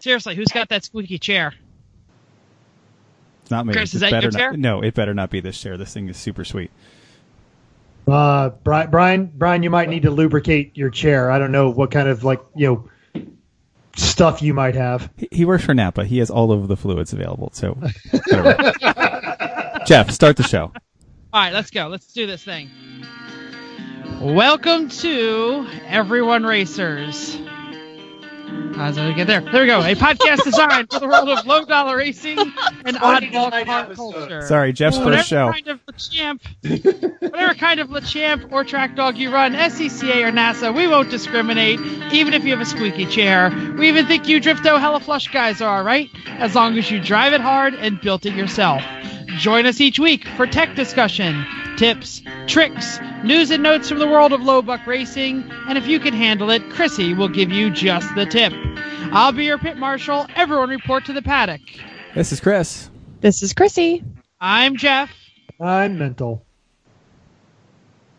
Seriously, who's got that squeaky chair? It's not me. Chris, It is that better your chair? No, it better not be this chair. This thing is super sweet. Uh, Brian, Brian, Brian, you might need to lubricate your chair. I don't know what kind of like you know stuff you might have. He, he works for Napa. He has all of the fluids available. So. Jeff, start the show. All right, let's go. Let's do this thing. Welcome to Everyone Racers. Uh, How's it get there? There we go. A podcast designed for the world of low dollar racing and oddball car culture. Sorry, Jeff's Whatever first show. kind of Lachamp, whatever kind of Lachamp or track dog you run, SCCA or NASA, we won't discriminate, even if you have a squeaky chair. We even think you Drifto Hella Flush guys are alright, as long as you drive it hard and built it yourself. Join us each week for tech discussion, tips, tricks, news and notes from the world of low buck racing, and if you can handle it, Chrissy will give you just the tip. I'll be your pit marshal. Everyone report to the paddock. This is Chris. This is Chrissy. I'm Jeff. I'm mental.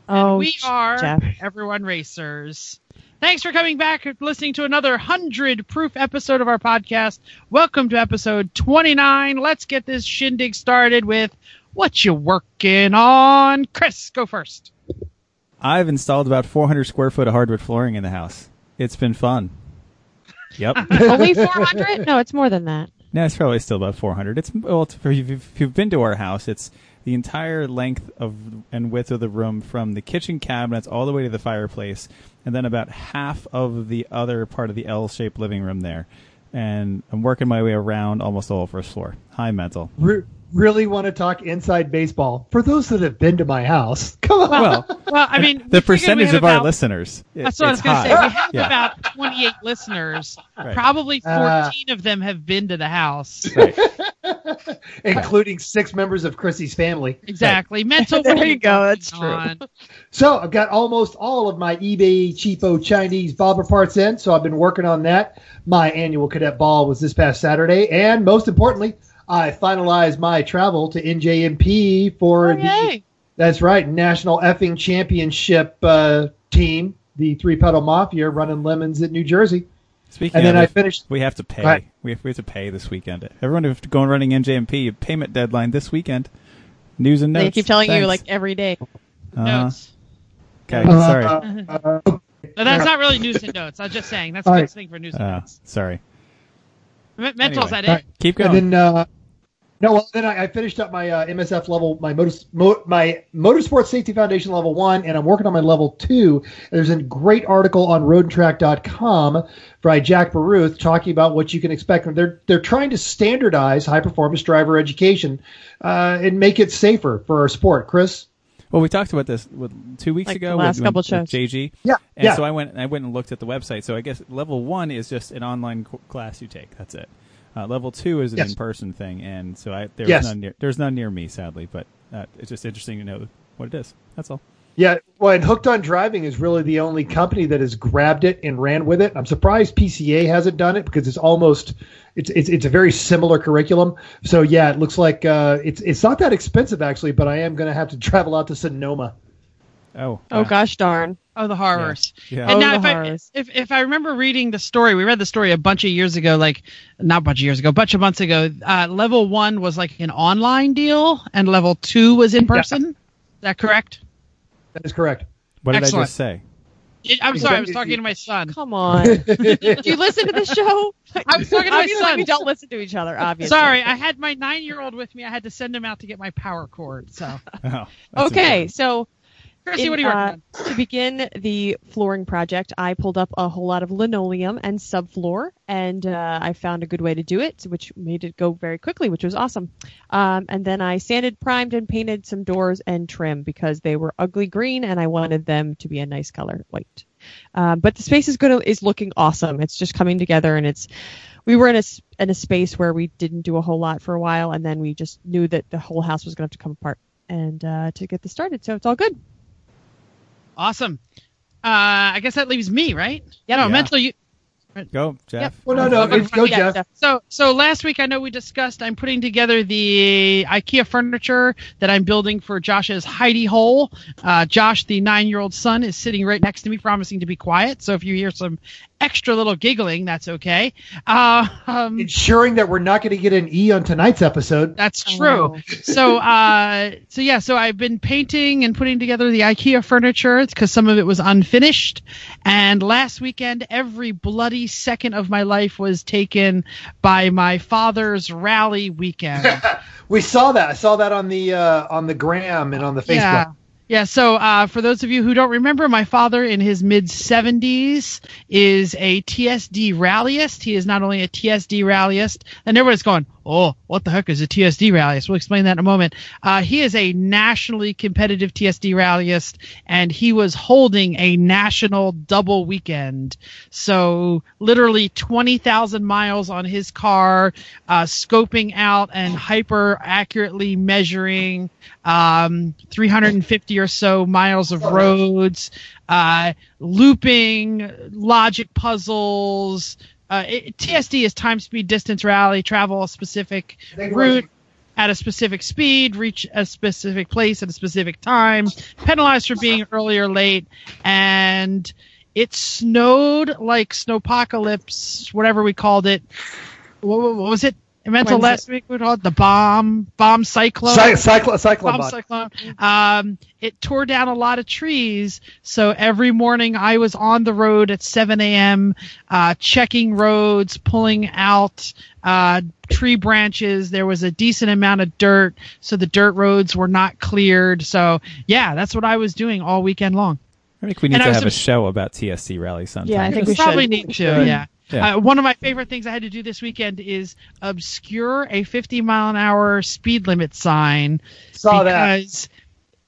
Oh, we are Jeff. Everyone Racers. Thanks for coming back and listening to another 100 proof episode of our podcast. Welcome to episode 29. Let's get this shindig started with what you working on. Chris, go first. I've installed about 400 square foot of hardwood flooring in the house. It's been fun. Yep. Only 400? No, it's more than that. no, it's probably still about 400. It's well, it's, if you've- if you've been to our house, it's the entire length of and width of the room from the kitchen cabinets all the way to the fireplace, and then about half of the other part of the L-shaped living room there. And I'm working my way around almost the whole first floor. High mental. Re- really want to talk inside baseball? For those that have been to my house, come on. Well, Well, I mean, the figured we percentage had of our listeners. it- That's what I was going to say. We have Yeah. about 28 listeners. Right. Probably 14 Uh, of them have been to the house. Right. including six members of Chrissy's family. Exactly. Mental. There you go. working That's true. So I've got almost all of my eBay cheapo Chinese bobber parts in, so I've been working on that. My annual cadet ball was this past Saturday, and most importantly, I finalized my travel to NJMP for Oh, the yay. that's right national effing championship uh, team, the three pedal mafia running lemons at New Jersey. Speaking And then of, I finished. we have to pay. Right. We, have, we have to pay this weekend. Everyone who's going running NJMP payment deadline this weekend. News and notes. They keep telling you like every day. Uh, Notes. Okay, Uh, sorry. uh, No, that's not really news and notes. I was just saying that's a good right. thing for news and Uh, notes. sorry. Me- Mental, anyway. that it? right. Keep And going. then uh, no, well, then I, I finished up my uh, MSF level, my motor, mo- my Motorsports Safety Foundation level one, and I'm working on my level two. There's a great article on RoadandTrack.com by Jack Baruth talking about what you can expect. They're they're trying to standardize high performance driver education uh, and make it safer for our sport. Chris. Well, we talked about this what, two weeks Like ago the last with, couple with shows. JG. Yeah, And yeah. so I went I went and looked at the website. So I guess level one is just an online co- class you take. That's it. Uh, level two is an Yes. in-person thing, and so I there's Yes. none near there's none near me, sadly. But uh, it's just interesting to know what it is. That's all. Yeah, well, and Hooked on Driving is really the only company that has grabbed it and ran with it. I'm surprised PCA hasn't done it because it's almost it's it's, it's a very similar curriculum. So yeah, it looks like uh, it's it's not that expensive actually, but I am going to have to travel out to Sonoma. Oh. Oh gosh darn. Oh, the horrors. Yeah. And Oh, now, the if I, if if I remember reading the story, we read the story a bunch of years ago, like not a bunch of years ago, a bunch of months ago. Uh, level one was like an online deal, and level two was in person. Is that correct? That is correct. What did I just say? I'm sorry, I was talking to my son. Come on. Do you listen to the show? I was talking to my son. we don't listen to each other. Obviously. Sorry, I had my nine-year-old with me. I had to send him out to get my power cord. So, Oh, Okay, important. so In, what are you uh, to begin the flooring project, I pulled up a whole lot of linoleum and subfloor, and uh, I found a good way to do it, which made it go very quickly, which was awesome. Um, and then I sanded, primed, and painted some doors and trim because they were ugly green, and I wanted them to be a nice color, white. Um, but the space is good, is looking awesome. It's just coming together, and it's. We were in a in a space where we didn't do a whole lot for a while, and then we just knew that the whole house was going to have to come apart and uh, to get this started. So it's all good. Awesome. Uh, I guess that leaves me, right? Yep. No, Yeah. mental. You, Go, Jeff. Yep. Well, no, no, Okay, it's- go, Jeff. Jeff. So, so last week I know we discussed I'm putting together the IKEA furniture that I'm building for Josh's hidey hole. Uh, Josh, the nine-year-old son, is sitting right next to me, promising to be quiet. So if you hear some extra little giggling, that's okay. Uh, um, Ensuring that we're not going to get an E on tonight's episode. that's true. Oh. so, uh, so yeah, so I've been painting and putting together the IKEA furniture because some of it was unfinished. And last weekend, every bloody second of my life was taken by my father's rally weekend. We saw that. I saw that on the uh, on the gram and on the Facebook. Yeah. Yeah, so uh, for those of you who don't remember, my father in his mid 70s is a TSD rallyist. He is not only a TSD rallyist, and everybody's going, oh, what the heck is a TSD rallyist? We'll explain that in a moment. Uh, he is a nationally competitive TSD rallyist, and he was holding a national double weekend. So literally 20,000 miles on his car, uh, scoping out and hyper accurately measuring um, 350 or so miles of roads, uh, looping, logic puzzles. Uh, it, TSD is time, speed, distance, rally, travel a specific route at a specific speed, reach a specific place at a specific time, penalized for being early or late, and it snowed like snowpocalypse, whatever we called it. What, what was it? Mental When's last week we called the bomb bomb cyclone. Cy- cyclo- cyclone Bomb bot. cyclone. Um, it tore down a lot of trees. So every morning I was on the road at 7 a.m., uh, checking roads, pulling out uh, tree branches. There was a decent amount of dirt, so the dirt roads were not cleared. So yeah, that's what I was doing all weekend long. I think we need And to have a just- show about TSC rally sometime. Yeah, I think we Just- Probably should. need to. Yeah. Yeah. Uh, one of my favorite things I had to do this weekend is obscure a 50 mile an hour speed limit sign Saw that. because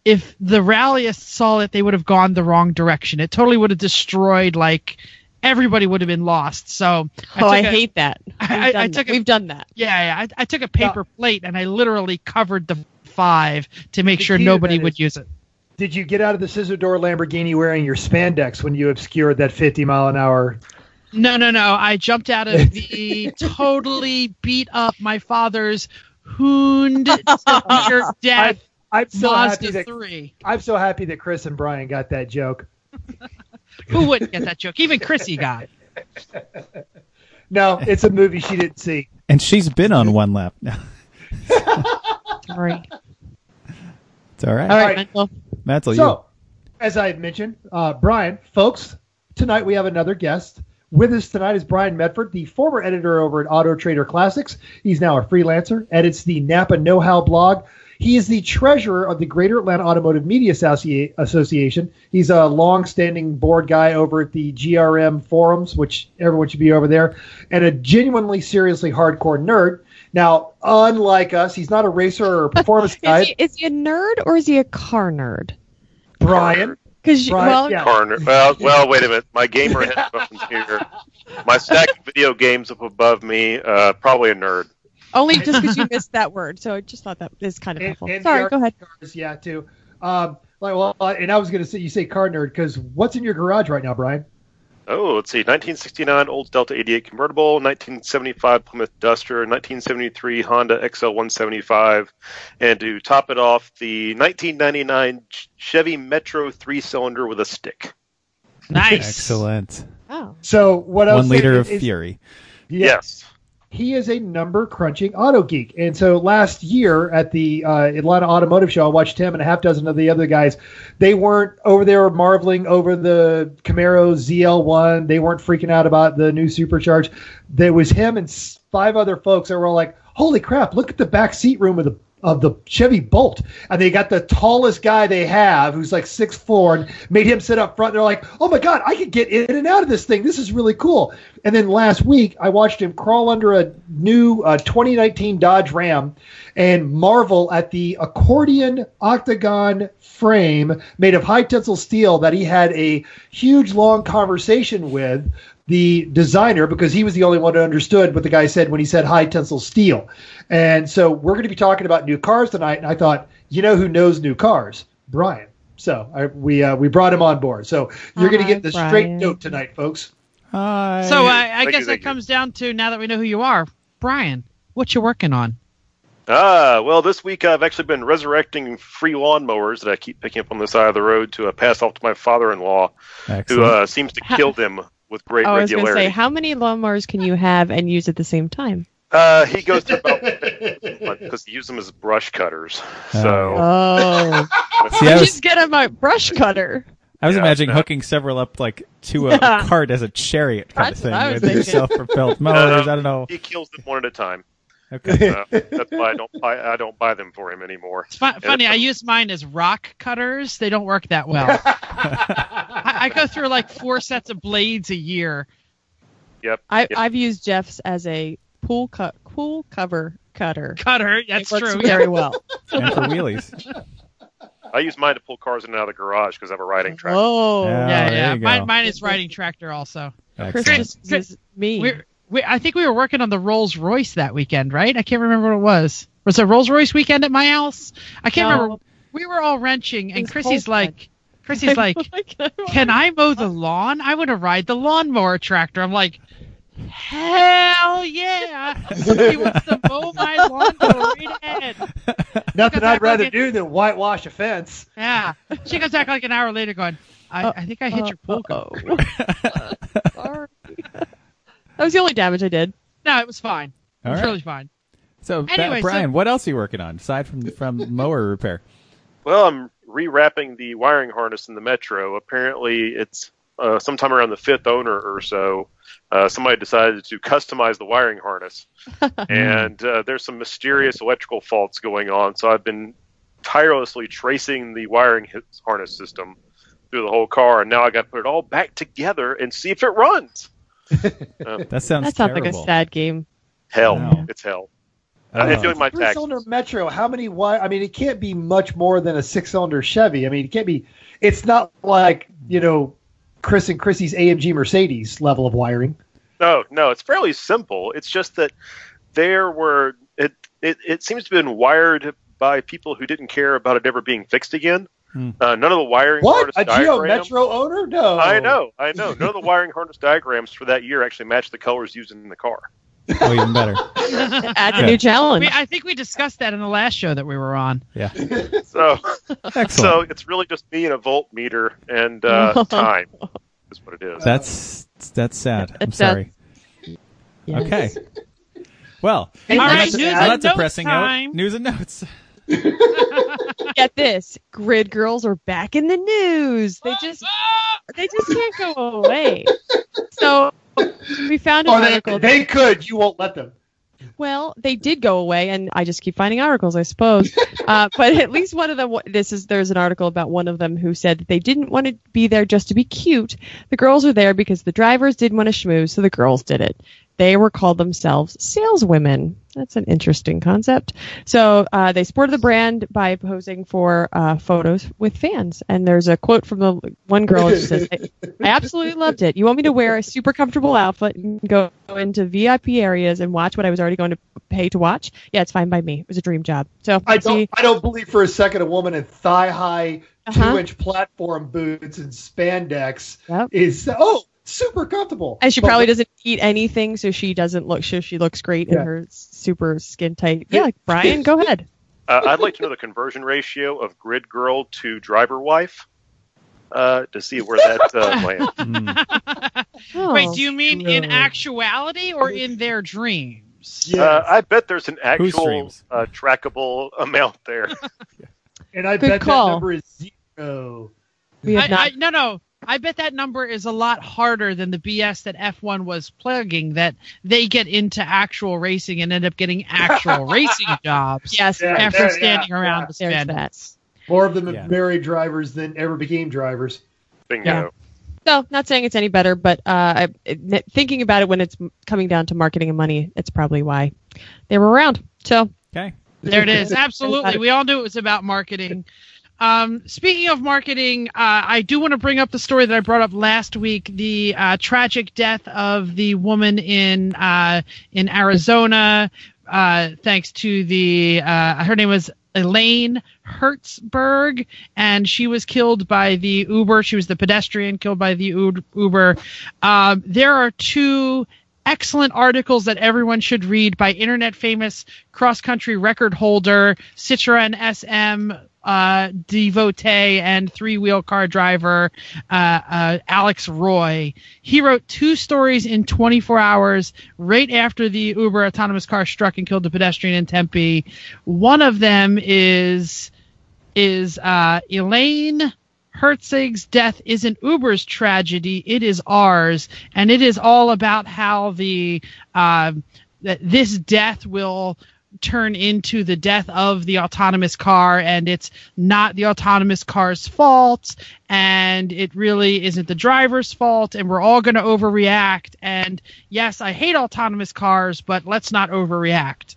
if the rallyists saw it, they would have gone the wrong direction. It totally would have destroyed like everybody would have been lost. So Oh, I hate that. We've, I- I done, took that. a- We've done that. Yeah, yeah. I, I took a paper plate and I literally covered the five to make The sure nobody would is- use it. Did you get out of the scissor door Lamborghini wearing your spandex when you obscured that 50 mile an hour? No, no, no. I jumped out of the totally beat up my father's hooned your dad I'm so happy Mazda that three. I'm so happy that Chris and Brian got that joke. Who wouldn't get that joke? Even Chrissy got. it. No, it's a movie she didn't see. and she's been on one lap. now. Sorry. it's all right. All right, right. Mental. Mental, So, as I mentioned, uh, Brian, folks, tonight we have another guest. With us tonight is Brian Medford, the former editor over at Auto Trader Classics. He's now a freelancer, edits the Napa Know How blog. He is the treasurer of the Greater Atlanta Automotive Media Association. He's a long-standing board guy over at the GRM forums, which everyone should be over there, and a genuinely, seriously hardcore nerd. Now, unlike us, he's not a racer or a performance Is guy. he, is he a nerd or is he a car nerd? Brian, Because Right, well, yeah. Corner. Well, well, wait a minute. My gamer headphones here. My stack of video games up above me. Uh, probably a nerd. only just because you missed that word. So I just thought that is kind of And- helpful. and Sorry, go ahead. cars, yeah, too. Um, like, well, and I was going to say, you say car nerd because what's in your garage right now, Brian? Oh, let's see. 1969 Olds Delta 88 convertible, 1975 Plymouth Duster, 1973 Honda XL175, and to top it off, the 1999 Chevy Metro three-cylinder with a stick. Nice. Excellent. Oh, So what I One liter of is- fury. yeah, Yes. He is a number crunching auto geek. And so last year at the uh, Atlanta Automotive Show, I watched him and a half dozen of the other guys. They weren't over there marveling over the Camaro ZL1. They weren't freaking out about the new supercharge. There was him and five other folks that were all like, "Holy crap! Look at the back seat room of the." Of the Chevy Bolt, and they got the tallest guy they have, who's like six four, and made him sit up front. They're like, "Oh my god, I could get in and out of this thing. This is really cool." And then last week, I watched him crawl under a new uh, 2019 Dodge Ram and marvel at the accordion octagon frame made of high tensile steel that he had a huge long conversation with the designer because he was the only one who understood what the guy said when he said high tensile steel. And so we're going to be talking about new cars tonight. And I thought, you know who knows new cars? Brian. So I, we uh, we brought him on board. So you're going to get the straight Brian. note tonight, folks. Hi. So uh, I Thank guess you, that you. comes down to now that we know who you are, Brian. What you working on? Ah, well, this week I've actually been resurrecting free lawnmowers that I keep picking up on the side of the road to uh, pass off to my father-in-law, who Excellent. uh, seems to kill them with great Oh, I was going to say, how many lawnmowers can you have and use at the same time? uh, he goes to about because he uses them as brush cutters. So Oh, See, I was, just get him a brush cutter. I was Yeah, imagining no. hooking several up like to a, Yeah. cart as a chariot kind That's of what I thing was with thinking. self-propelled No, mowers. no. I don't know. he kills them one at a time. Okay. Uh, that's why I don't buy I don't buy them for him anymore. It's fu- funny. I use mine as rock cutters. They don't work that well. I, I go through like four sets of blades a year. I, Yep. I've used Jeff's as a pool cut pool cover cutter. Cutter. That's it works true. very well. and for wheelies. I use mine to pull cars in and out of the garage because I have a riding tractor. Oh, ah, Yeah. Yeah, yeah. Mine, mine is riding tractor also. Chris Excellent. just uses me. We're, we, I think we were working on the Rolls Royce that weekend, right? I can't remember what it was. Was it Rolls Royce weekend at my house? I can't No. remember. We were all wrenching, and It's Chrissy's like, Chrissy's like, can "Can I mow the lawn? I want to ride the lawnmower tractor." I'm like, "Hell yeah! Somebody wants to mow my lawn. Right ahead." Nothing back I'd rather like it- do than whitewash a fence. Yeah. She comes back like an hour later, going, "I, Uh, I think I hit your pool car." Oh. Sorry. That was the only damage I did. No, it was fine. It was right. really fine. So, Ba- Anyway, so- Brian, what else are you working on aside from from mower repair? Well, I'm rewrapping the wiring harness in the Metro. Apparently, it's uh, sometime around the fifth owner or so. Uh, somebody decided to customize the wiring harness, and uh, there's some mysterious electrical faults going on. So I've been tirelessly tracing the wiring harness system through the whole car, and now I got to put it all back together and see if it runs. That sounds That sounds like a sad game. Hell, Wow. it's hell. Oh. I'm doing my Three cylinder. Metro. How many? Why? I mean, it can't be much more than a six cylinder Chevy. I mean, it can't be. It's not like you know, Chris and Chrissy's AMG Mercedes level of wiring. No, no, it's fairly simple. It's just that there were it it, it seems to have been wired by people who didn't care about it ever being fixed again. Hmm. Uh, none of the wiring What? harness A Geo diagrams. Metro owner? No. I know, I know. None of the wiring harness diagrams for that year actually match the colors used in the car. Oh, even better. Add a new challenge. We, I think we discussed that in the last show that we were on. Yeah. So, Excellent. so it's really just me and a voltmeter and uh, time. Is what it is. that's that's sad. I'm It's sorry. Yeah. Okay. Well, Hey, All on right, that- news on and that notes depressing time. note, news and notes. Get this: grid girls are back in the news. They just they just can't go away. So we found an they, article. they could. You won't let them. Well, they did go away, and I just keep finding articles, I suppose. uh, but at least one of them. This is there's an article about one of them who said that they didn't want to be there just to be cute. The girls were there because the drivers didn't want to schmooze, so the girls did it. They were called themselves saleswomen. That's an interesting concept. So uh, they supported the brand by posing for uh, photos with fans. And there's a quote from the one girl. She says, I, "I absolutely loved it. You want me to wear a super comfortable outfit and go into VIP areas and watch what I was already going to pay to watch? Yeah, it's fine by me. It was a dream job. So I don't. I don't believe for a second a woman in thigh high, Uh-huh. two inch platform boots and spandex Yep. is oh super comfortable. and she But probably doesn't eat anything, so she doesn't look. So she looks great in her super skin tight. Yeah, like Brian, go ahead. Uh, I'd like to know the conversion ratio of grid girl to driver wife uh, to see where that uh, lands. Mm. Oh. Wait, do you mean in actuality or in their dreams? Yes. Uh, I bet there's an actual uh, trackable amount there. and I Good bet call. that number is zero. We have I, not. I, no, no. I bet that number is a lot harder than the BS that F1 was plugging. That they get into actual racing and end up getting actual racing jobs yes, Yeah, after there- standing yeah, around yeah. with there's spandex. that. More of them have Yeah. married drivers than ever became drivers. Bingo. Yeah. No, not saying it's any better, but uh, I, thinking about it when it's coming down to marketing and money, it's probably why they were around. So Okay. There it is. Absolutely. We all knew it was about marketing. Um, speaking of marketing, uh, I do want to bring up the story that I brought up last week: the uh, tragic death of the woman in uh, in Arizona, uh, thanks to the uh, her name was Elaine Herzberg, and she was killed by the Uber. She was the pedestrian killed by the Uber. Um, there are two excellent articles that everyone should read by internet famous cross country record holder Citroen SM uh, devotee and three wheel car driver uh, uh, Alex Roy. He wrote two stories in 24 hours right after the Uber autonomous car struck and killed a pedestrian in Tempe. One of them is is uh, Elaine Herzig's death isn't Uber's tragedy; it is ours, and it is all about how the uh, that this death will turn into the death of the autonomous car and it's not the autonomous car's fault and it really isn't the driver's fault and we're all going to overreact and yes i hate autonomous cars but let's not overreact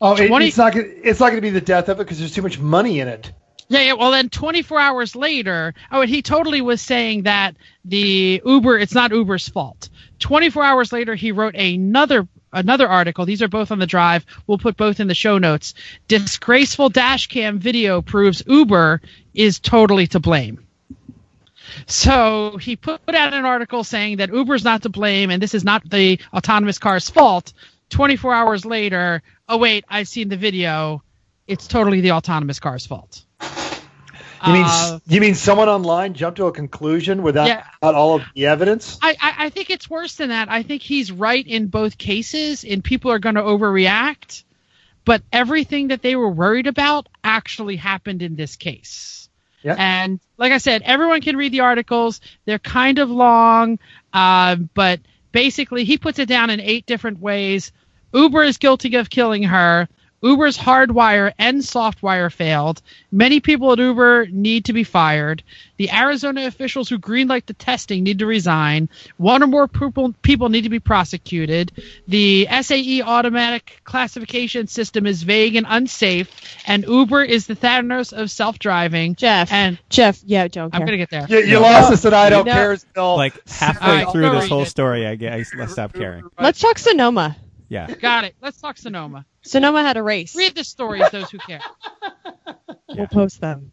Oh, 20 it's not. It's not going to be the death of it because there's too much money in it. Yeah, yeah. Well, then 24 hours later, oh, and he totally was saying that the Uber, it's not Uber's fault. 24 hours later, he wrote another another article. These are both on the drive. We'll put both in the show notes. Disgraceful dash cam video proves Uber is totally to blame. So he put out an article saying that Uber's not to blame and this is not the autonomous car's fault. 24 hours later, oh wait, I've seen the video. It's totally the autonomous car's fault. You mean Uh, you mean someone online jumped to a conclusion without Yeah. all of the evidence? I, I, I think it's worse than that. I think he's right in both cases, and people are going to overreact. But everything that they were worried about actually happened in this case. Yeah. And like I said, everyone can read the articles. They're kind of long, uh, but basically, he puts it down in eight different ways. Uber is guilty of killing her. Uber's hardwire and softwire failed. Many people at Uber need to be fired. The Arizona officials who greenlight the testing need to resign. One or more people, people need to be prosecuted. The SAE automatic classification system is vague and unsafe. And Uber is the Thanos of self-driving. Jeff. And Jeff, yeah, don't I'm gonna get there. You, you No. lost us, and I don't No. care. Still, Like halfway Alright, through this whole it. story, I guess I stopped caring. Let's talk Sonoma. Yeah. Got it. Let's talk Sonoma. Sonoma had a race. Read the stories, those who care. We'll post them.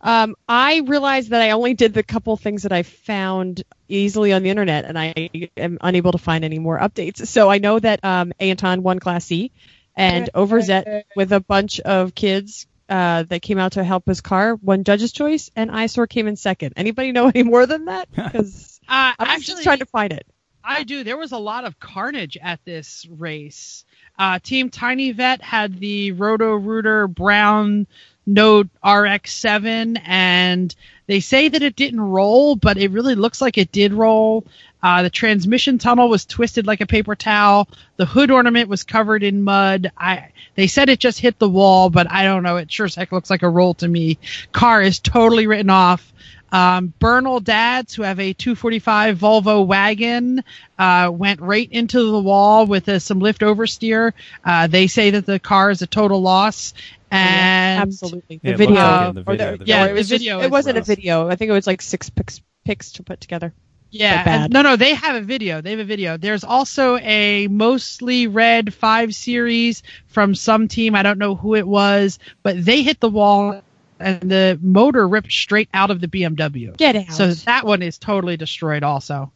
Um, I realized that I only did the couple things that I found easily on the internet, and I am unable to find any more updates. So I know that um, Anton won Class C, and Overzet with a bunch of kids uh, that came out to help his car won Judge's Choice, and Eyesore came in second. Anybody know any more than that? Because Uh, I'm actually, just trying to find it. I do. There was a lot of carnage at this race. Uh, Team Tiny Vet had the Roto Rooter Brown Note RX7, and they say that it didn't roll, but it really looks like it did roll. Uh, the transmission tunnel was twisted like a paper towel. The hood ornament was covered in mud. I they said it just hit the wall, but I don't know. It sure as heck looks like a roll to me. Car is totally written off. Um, Bernal dads who have a 245 Volvo wagon uh, went right into the wall with uh, some lift oversteer. Uh, they say that the car is a total loss. And Absolutely, the Yeah, video. like the video. The Yeah, or it was just- video it is wasn't a video. I think it was like six pics, pics to put together. Yeah, Like and- no, no, they have a video. They have a video. There's also a mostly red five series from some team. I don't know who it was, but they hit the wall and the motor ripped straight out of the BMW. Get out. So that one is totally destroyed also.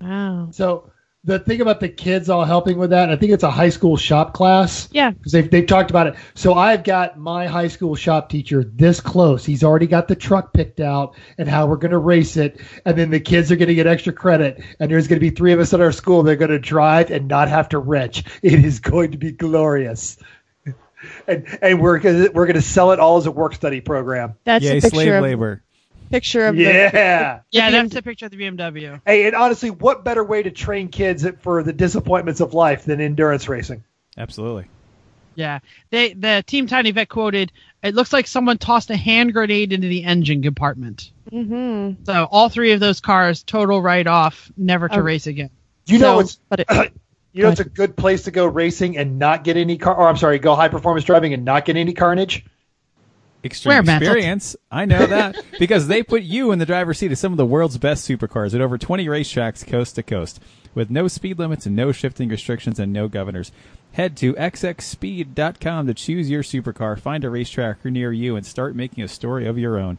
wow. So the thing about the kids all helping with that, I think it's a high school shop class. Yeah. Because they've, they've talked about it. So I've got my high school shop teacher this close. He's already got the truck picked out and how we're going to race it. And then the kids are going to get extra credit. And there's going to be three of us at our school. They're going to drive and not have to wrench. It is going to be glorious. And, and we're gonna, we're going to sell it all as a work study program. That's Yay, a picture slave of, labor. picture of the Yeah. Yeah, The that's a picture of the BMW. Hey, and honestly, what better way to train kids for the disappointments of life than endurance racing? Absolutely. Yeah, they the Team Tiny Vet quoted, "It looks like someone tossed a hand grenade into the engine compartment." hmm So all three of those cars total write off, never to Oh. race again. You know, it's but it, you know, it's a good place to go racing and not get any car. Or I'm sorry, go high performance driving and not get any carnage. Extreme Where, Matt? experience. I know that because they put you in the driver's seat of some of the world's best supercars at over 20 racetracks coast to coast with no speed limits and no shifting restrictions and no governors. Head to xxspeed.com to choose your supercar, find a racetrack near you, and start making a story of your own.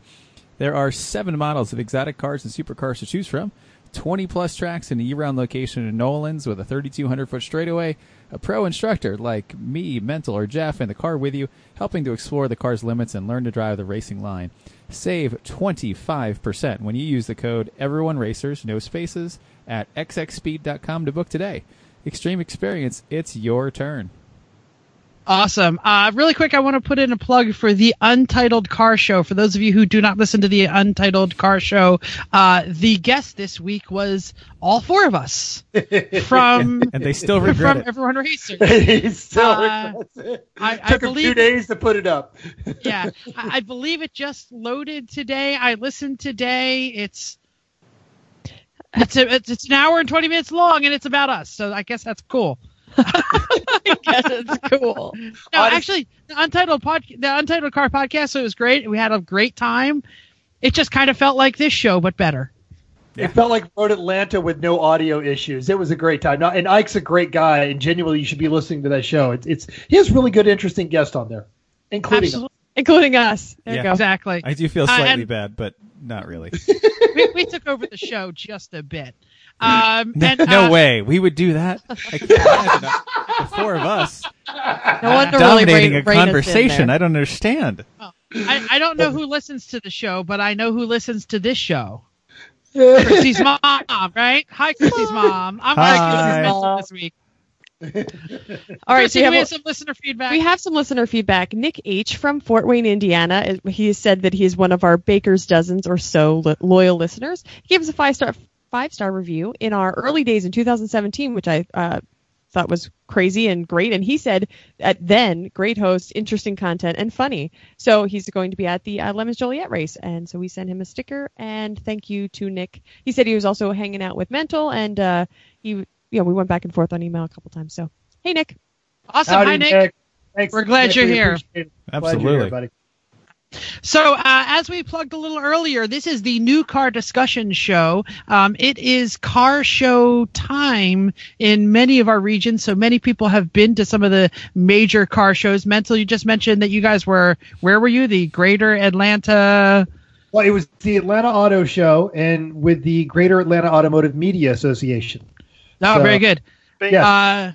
There are seven models of exotic cars and supercars to choose from. 20 plus tracks in a year-round location in Nolans with a 3,200 foot straightaway, a pro instructor like me, Mental, or Jeff in the car with you, helping to explore the car's limits and learn to drive the racing line. Save 25% when you use the code EveryoneRacers, no spaces, at xxspeed.com to book today. Extreme experience, it's your turn. Awesome. Uh, really quick, I want to put in a plug for the Untitled Car Show. For those of you who do not listen to the Untitled Car Show, uh, the guest this week was all four of us from And they still regret from it. Everyone Racers. He still Uh, regrets it. I- I Took him two believe- days to put it up. yeah, I, I believe it just loaded today. I listened today. It's it's a, it's it's an hour and twenty minutes long, and it's about us. So I guess that's cool. I guess it's cool. No, Honest- actually, the Untitled pod, the Untitled Car podcast, so it was great. We had a great time. It just kind of felt like this show, but better. Yeah. It felt like Road Atlanta with no audio issues. It was a great time. Now, and Ike's a great guy, and genuinely, you should be listening to that show. It's, it's he has really good, interesting guests on there, including us. Including us. There Yeah. you go. exactly. I do feel Uh, slightly and- bad, but not really. we, we took over the show just a bit. Um, and, no uh, way. We would do that. I can't imagine the four of us No wonder really dominating rein- a rein us in conversation. I don't understand. I, I don't know who listens to the show, but I know who listens to this show. Chrissy's mom, right? Hi, Chrissy's mom. I'm Hi. Chrissy's mental this week. All right, Chrissy, so we have have some listener feedback. We have some listener feedback. Nick H. from Fort Wayne, Indiana, uh, he said that he is one of our Baker's dozens or so lo- loyal listeners. He gave us a five star five star review in our early days in 2017, which I uh, thought was crazy and great. And he said at then, great host, interesting content, and funny. So he's going to be at the uh, Lemons Joliet race, and so we sent him a sticker and thank you to Nick. He said he was also hanging out with Mental, and uh, he yeah we went back and forth on email a couple times. So hey Nick. awesome. Howdy, Hi, Nick. Thanks. We're glad Nick, you're we here. appreciate. Glad Absolutely. you're here, buddy. So, uh, as we plugged a little earlier, this is the new car discussion show. Um, it is car show time in many of our regions. So many people have been to some of the major car shows. Mental, you just mentioned that you guys were, where were you? The Greater Atlanta. Well, it was the Atlanta Auto Show and with the Greater Atlanta Automotive Media Association. Oh, So- very good. Yeah. Uh,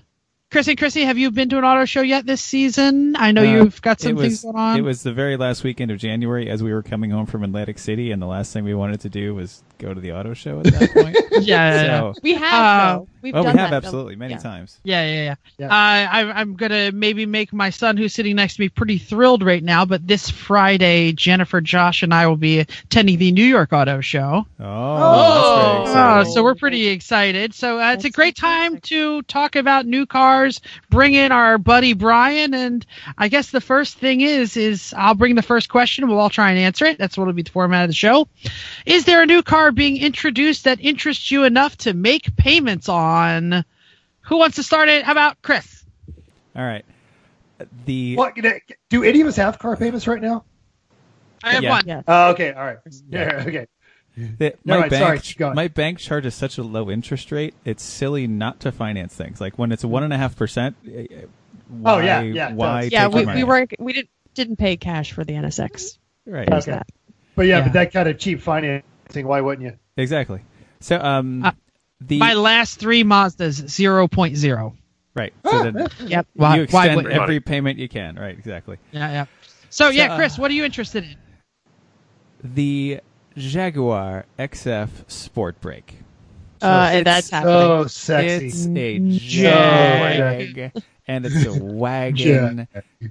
Chris and Chrissy, have you been to an auto show yet this season? I know Uh, you've got some it things going on. It was the very last weekend of January as we were coming home from Atlantic City, and the last thing we wanted to do was go to the auto show at that point. yeah, yeah, yeah. so, We have Uh. We've oh, we have that. absolutely many Yeah. times. Yeah, yeah, yeah. Yeah. Uh, I, I'm gonna maybe make my son, who's sitting next to me, pretty thrilled right now. But this Friday, Jennifer, Josh, and I will be attending the New York Auto Show. Oh, Oh. that's very Uh, so we're pretty excited. So uh, it's a great time to talk about new cars. Bring in our buddy Brian, and I guess the first thing is is I'll bring the first question. We'll all try and answer it. That's what will be the format of the show. Is there a new car being introduced that interests you enough to make payments on? Who wants to start it? How about Chris? All right. The What, do any of us have car payments right now? I have Yeah. one. Yeah. Oh, okay. All right. Yeah. Okay. The, No, my right, bank, sorry, my bank charges such a low interest rate. It's silly not to finance things. Like when it's one and a half percent. eh, Why, Oh, yeah, yeah, Why? does. Yeah, we, we weren't we didn't didn't pay cash for the NSX. right. There's Okay. that. But yeah, Yeah. but that kind of cheap financing, why wouldn't you? Exactly. So um, Uh, the My last three Mazdas 0.0. right. So then Yep. Why, you extend would every payment you can. Right. Exactly. Yeah, yeah. So, yeah, Chris, uh, what are you interested in? The Jaguar XF Sportbrake. Uh, it's and that's happening. So sexy. It's a Jag. Jag, and it's a wagon,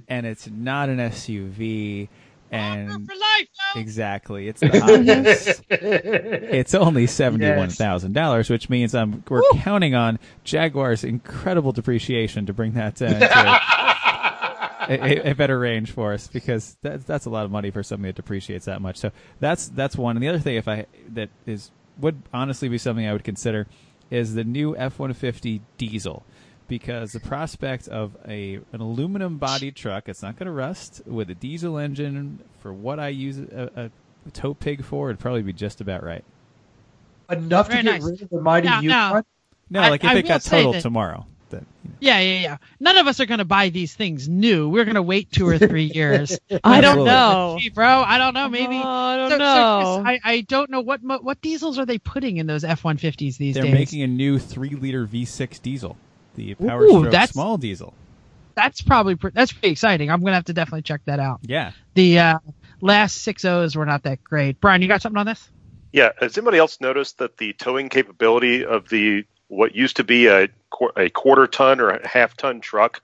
and it's not an SUV, and for life, exactly, it's the hottest. It's only seventy-one thousand dollars, which means I'm we're counting on Jaguar's incredible depreciation to bring that uh, to a, a, a better range for us because that's that's a lot of money for something that depreciates that much. So that's that's one. And the other thing, if I that is would honestly be something I would consider is the new F-150 diesel because the prospect of a an aluminum body truck it's not going to rust with a diesel engine for what I use a, a tow pig for it'd probably be just about right. Enough to get nice. rid of the mighty Now- now- Yukon. No, I- like if I it got totaled that- tomorrow. That, you know. Yeah, yeah, yeah. None of us are going to buy these things new. We're going to wait two or three years. I don't know. Gee, bro, I don't know. Maybe. Oh, I don't So- so, know. Chris, I, I don't know what what diesels are they putting in those F one fifties these days. They're making a new three liter V6 diesel, the Power Ooh, Stroke that's- small diesel. that's probably pr- that's pretty exciting. I'm going to have to definitely check that out. Yeah. The uh, last six O's were not that great. Brian, you got something on this? Yeah, has anybody else noticed that the towing capability of the what used to be a a quarter ton or a half ton truck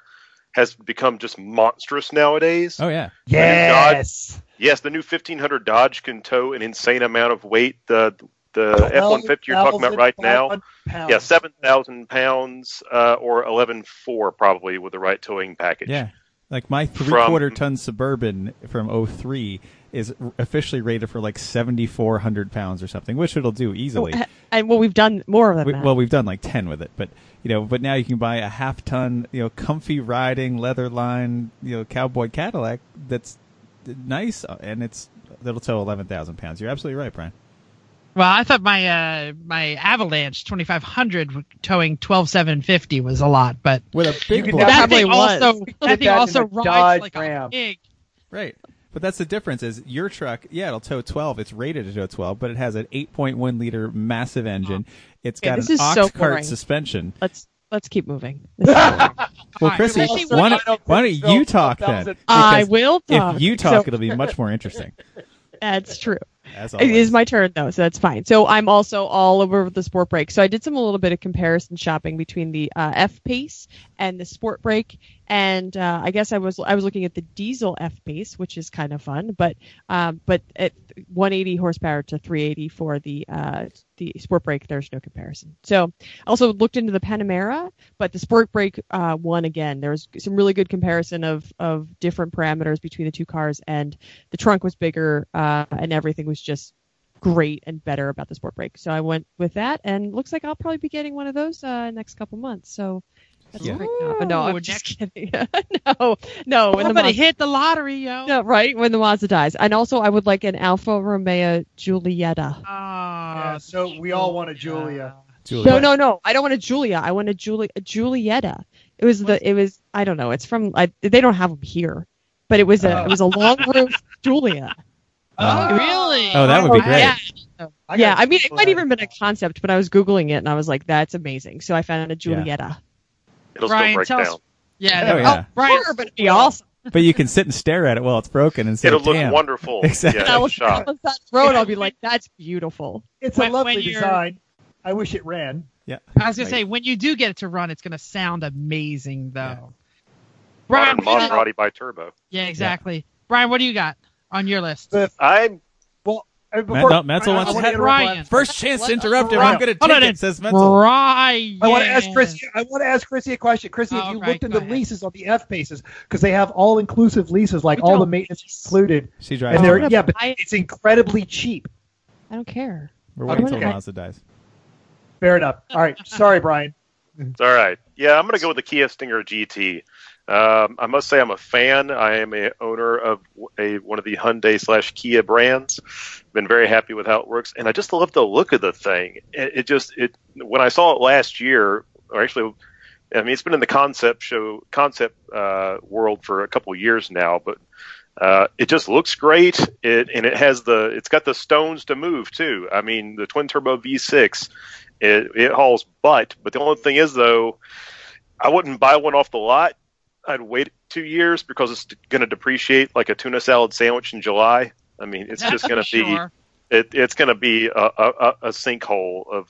has become just monstrous nowadays? Oh yeah. Yes. Yes, the new 1500 Dodge can tow an insane amount of weight. The the F150 you're talking about right now, yeah, seven thousand pounds uh, or eleven four probably with the right towing package. Yeah. Like my three quarter ton suburban from 03 is officially rated for like 7,400 pounds or something, which it'll do easily. and well, we've done more than We, that. well, we've done like 10 with it, but you know, but now you can buy a half ton, you know, comfy riding leather line, you know, cowboy Cadillac that's nice uh, and it's that'll tow 11,000 pounds. You're absolutely right, Brian. Well, I thought my uh, my Avalanche 2500 towing 12750 was a lot, but With a big can block. that thing was. also Get that thing also rides Dodge like Ram. a pig. Right. But that's the difference is your truck, yeah, it'll tow 12. It's rated to tow 12, but it has an 8.1 liter massive engine. It's got this an is ox so cart boring. suspension. let's let's keep moving. This is boring. Well, Alright, Chrissy, well, why don't, why don't you talk then? I will talk. If you talk, So- it'll be much more interesting. That's true. As It always. is my turn though, so that's fine. So I'm also all over the sportbrake. So I did some a little bit of comparison shopping between the uh, F Pace and the Sportbrake, and uh, I guess I was I was looking at the diesel F Pace, which is kind of fun, but um, but at 180 horsepower to 380 for the uh, the Sportbrake, there's no comparison. So I also looked into the Panamera, but the Sportbrake uh, won again. There was some really good comparison of of different parameters between the two cars, and the trunk was bigger, uh, and everything was just great and better about the Sportbrake. So I went with that, and looks like I'll probably be getting one of those uh, next couple months. So. That's Yeah. great. No, no, I'm just kidding. no, no. When the Somebody Mazda, hit the lottery, yo. no, right when the Mazda dies, and also I would like an Alfa Romeo Giulietta. Oh, ah, Yeah, so we all want a Giulia. Giulia. No, no, no. I don't want a Giulia. I want a Julie, a Giulietta. It was the. It was. I don't know. It's from. I, they don't have them here, but it was a. Oh. It was a long roof Giulia. Oh, oh really? Oh, that would be Oh, great. Yeah. I yeah, I mean, it might Giulia. even been a concept, but I was googling it and I was like, "That's amazing." So I found a Giulietta. It'll Brian, still break tell us- Yeah. Oh, yeah. Oh, Brian, Sure, but it'd be awesome. But you can sit and stare at it while it's broken and say, It'll look "Damn." wonderful. Exactly. Yeah, I no was shot. on that road. I'll be like, "That's beautiful." It's When- a lovely design. I wish it ran. Yeah. I was gonna say when you do get it to run, it's gonna sound amazing though. Yeah. Brian, Modern what Maserati Biturbo. yeah, exactly. Brian, what do you got on your list? I'm Well, before, Matt- Menzel I- I wants wanna to head Ryan. First chance to interrupt him. I'm going to take on, it, says Menzel. Brian. I want to ask Chrissy. I want to ask Chrissy a question. Chrissy, if Oh, you right, looked go into ahead. leases on the F paces, because they have all inclusive leases, like We all the don't- maintenance included, She drives. and they're Oh, yeah, but I- it's incredibly cheap. I don't care. We're waiting Okay. until Mazda dies. Fair enough. All right, sorry, Brian. It's all right. Yeah, I'm going to go with the Kia Stinger GT. Um, I must say I'm a fan. I am a owner of a one of the Hyundai slash Kia brands. Been very happy with how it works, and I just love the look of the thing. It, it just it when I saw it last year, or actually, I mean it's been in the concept show concept uh, world for a couple years now, but uh, it just looks great. It and it has the it's got the stones to move too. I mean the twin turbo V6 it, it hauls butt. But the only thing is, though, I wouldn't buy one off the lot. I'd wait two years because it's going to depreciate like a tuna salad sandwich in July. I mean, it's just going to be it, it's going to be a, a, a a sinkhole of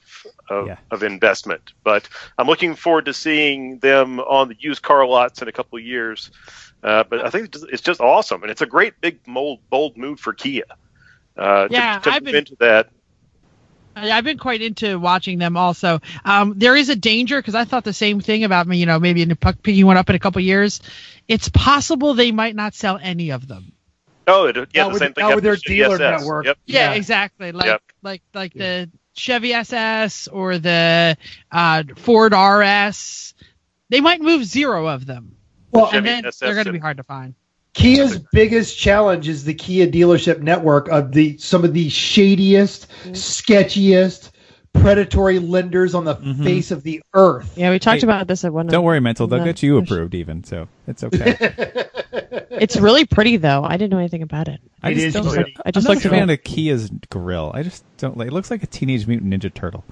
of, Yeah. of investment. But I'm looking forward to seeing them on the used car lots in a couple of years. Uh, but I think it's just, awesome, and it's a great big mold, bold move for Kia. Uh, Yeah, to, to I've move been- into that. I- I've been quite into watching them also. Um, there is a danger because I thought the same thing about me, you know, maybe in puck picking one up in a couple years. It's possible they might not sell any of them. Oh, it, yeah, the same thing with happened their with Chevy dealer SS. network. Yep. Yeah, Yeah. exactly. Like Yep. like like the Chevy SS or the uh, Ford RS. They might move zero of them, Well, and then SS they're going to be hard to find. Kia's biggest challenge is the Kia dealership network of the some of the shadiest, sketchiest, predatory lenders on the Mhm. face of the earth. Yeah, we talked Hey, about this at one. Don't worry, mental. They'll No, get you approved even, so it's okay. It's really pretty though. I didn't know anything about it. I It just is don't. pretty. I just I'm looked not at a fan of Kia's grill. I just don't like. It looks like a Teenage Mutant Ninja Turtle.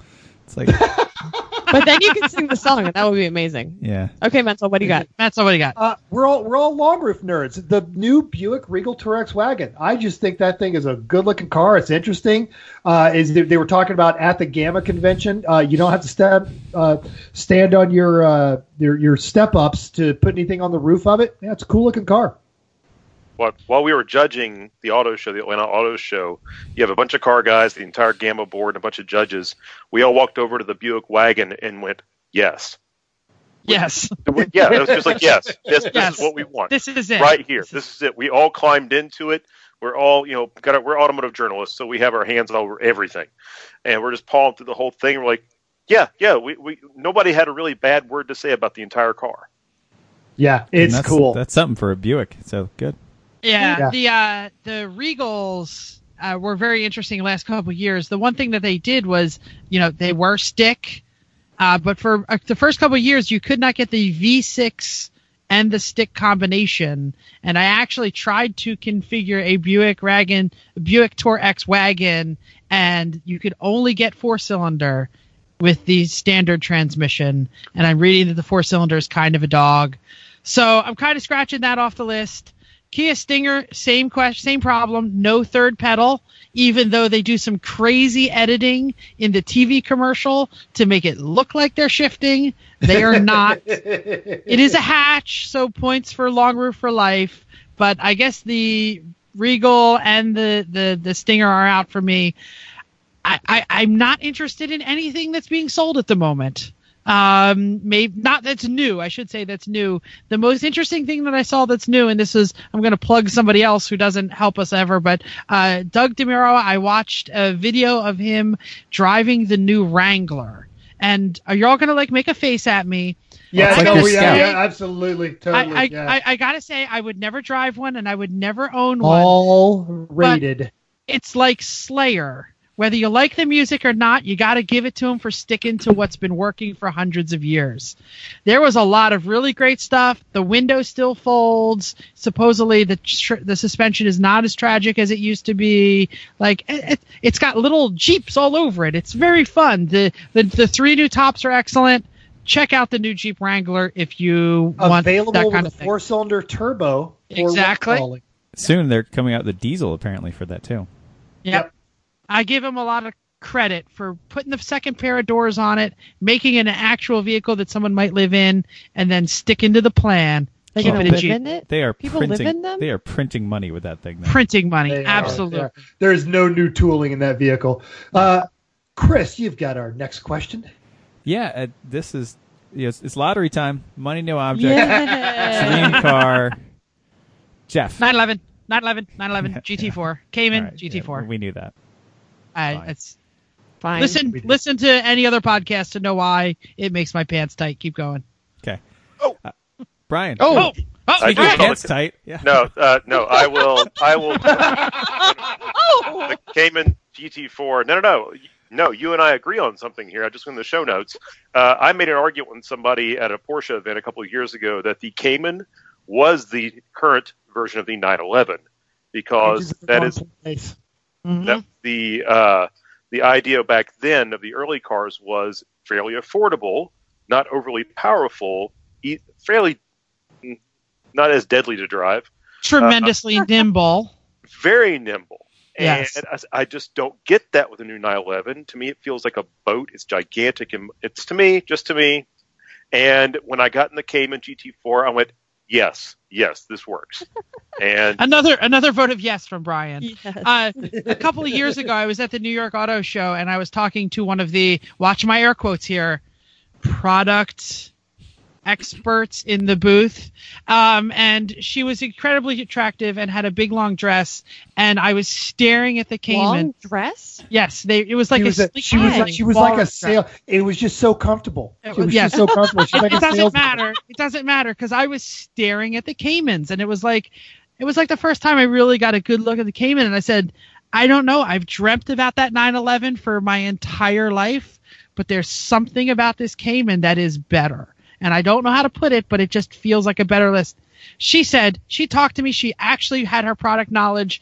It's like, But then you can sing the song, and that would be amazing. yeah. Okay, Mental, what do you got? Matt, what do you got? Uh, we're all we're all long roof nerds. The new Buick Regal TourX wagon. I just think that thing is a good looking car. It's interesting. Uh, is they, they were talking about at the GAAMA convention. Uh, you don't have to step uh, stand on your uh, your your step ups to put anything on the roof of it. Yeah, it's a cool looking car. What, while we were judging the auto show, the Atlanta Auto Show, you have a bunch of car guys, the entire GAAMA board, and a bunch of judges. We all walked over to the Buick wagon and went, "Yes, Yes, yeah." It was just like, "Yes, this, this Yes. is what we want." this is it. right here. This is- This is it. We all climbed into it. We're all, you know, got it. We're automotive journalists, so we have our hands all over everything, and we're just pawing through the whole thing. We're like, yeah, yeah. We, we nobody had a really bad word to say about the entire car. Yeah, it's that's, cool. That's something for a Buick. So good. Yeah, Yeah. the uh, the Regals uh, were very interesting the last couple of years. The one thing that they did was, you know, they were stick, uh, but for uh, the first couple of years, you could not get the V6 and the stick combination. And I actually tried to configure a Buick wagon, Buick TourX wagon, and you could only get four cylinder with the standard transmission. And I'm reading that the four cylinder is kind of a dog. So I'm kind of scratching that off the list. Kia Stinger, same question, same problem. No third pedal, even though they do some crazy editing in the TV commercial to make it look like they're shifting. They are not. it is a hatch, so points for long roof for life. But I guess the Regal and the the the Stinger are out for me. I, I I'm not interested in anything that's being sold at the moment. Um, maybe not that's new. I should say that's new. The most interesting thing that I saw that's new, and this is I'm going to plug somebody else who doesn't help us ever, but uh, Doug DeMuro. I watched a video of him driving the new Wrangler, and are you all going to like make a face at me? yeah, It's no, like yeah, yeah, absolutely, totally. I, I, yeah. I, I gotta say, I would never drive one, and I would never own one. all rated. it's like Slayer. Whether you like the music or not, you got to give it to them for sticking to what's been working for hundreds of years. There was a lot of really great stuff. The window still folds. Supposedly, the tr- the suspension is not as tragic as it used to be. Like it, it, it's got little jeeps all over it. It's very fun. The, the the three new tops are excellent. Check out the new Jeep Wrangler if you want Available that kind a of four-cylinder turbo. Exactly. Soon they're coming out the diesel apparently for that too. Yep. I give him a lot of credit for putting the second pair of doors on it, making it an actual vehicle that someone might live in, and then sticking to the plan. They're Keep gonna it a live in it. They are People live printing. in them? They are printing money with that thing. Now. Printing money, They are, absolutely. There is no new tooling in that vehicle. Uh, Chris, you've got our next question. Yeah, uh, this is yes, it's lottery time. Money, no object. Yeah. Dream car. Jeff. 911, 911, 911, GT4, All Cayman, right, GT4. yeah, we knew that. I, fine. it's, Fine. listen, listen to any other podcast to know why it makes my pants tight. Keep going. Okay. Oh. Uh, Brian. Oh, oh, I Speaking do of right. apologize. pants tight. Yeah. No, uh, no, I will. I will. oh, the Cayman GT4. No, no, no. No, you and I agree on something here. I just went in the show notes. Uh, I made an argument with somebody at a Porsche event a couple of years ago that the Cayman was the current version of the 911 because that is Place. Mhm. that the uh, the idea back then of the early cars was fairly affordable, not overly powerful, e- fairly not as deadly to drive, tremendously nimble. very nimble. Yes. And I, I just don't get that with the new 911. To me, it feels like a boat. It's gigantic, and it's to me, just to me. And when I got in the Cayman GT4, I went, "Yes, yes, this works." And Another another vote of yes from Brian. Yes. Uh, a couple of years ago, I was at the New York Auto Show and I was talking to one of the watch my air quotes here product experts in the booth. Um, and she was incredibly attractive and had a big long dress. And I was staring at the Cayman. Long dress. Yes, they, it was like she a, was, a, sleek she was, bag. she was like a sail. It was just so comfortable. It She was- was yes. just so comfortable. She's like it a doesn't salesman. matter. It doesn't matter because I was staring at the Caymans, and it was like, it was like the first time I really got a good look at the Cayman, and I said, I don't know. I've dreamt about that 911 for my entire life, but there's something about this Cayman that is better. And I don't know how to put it, but it just feels like a better list. She said, she talked to me. She actually had her product knowledge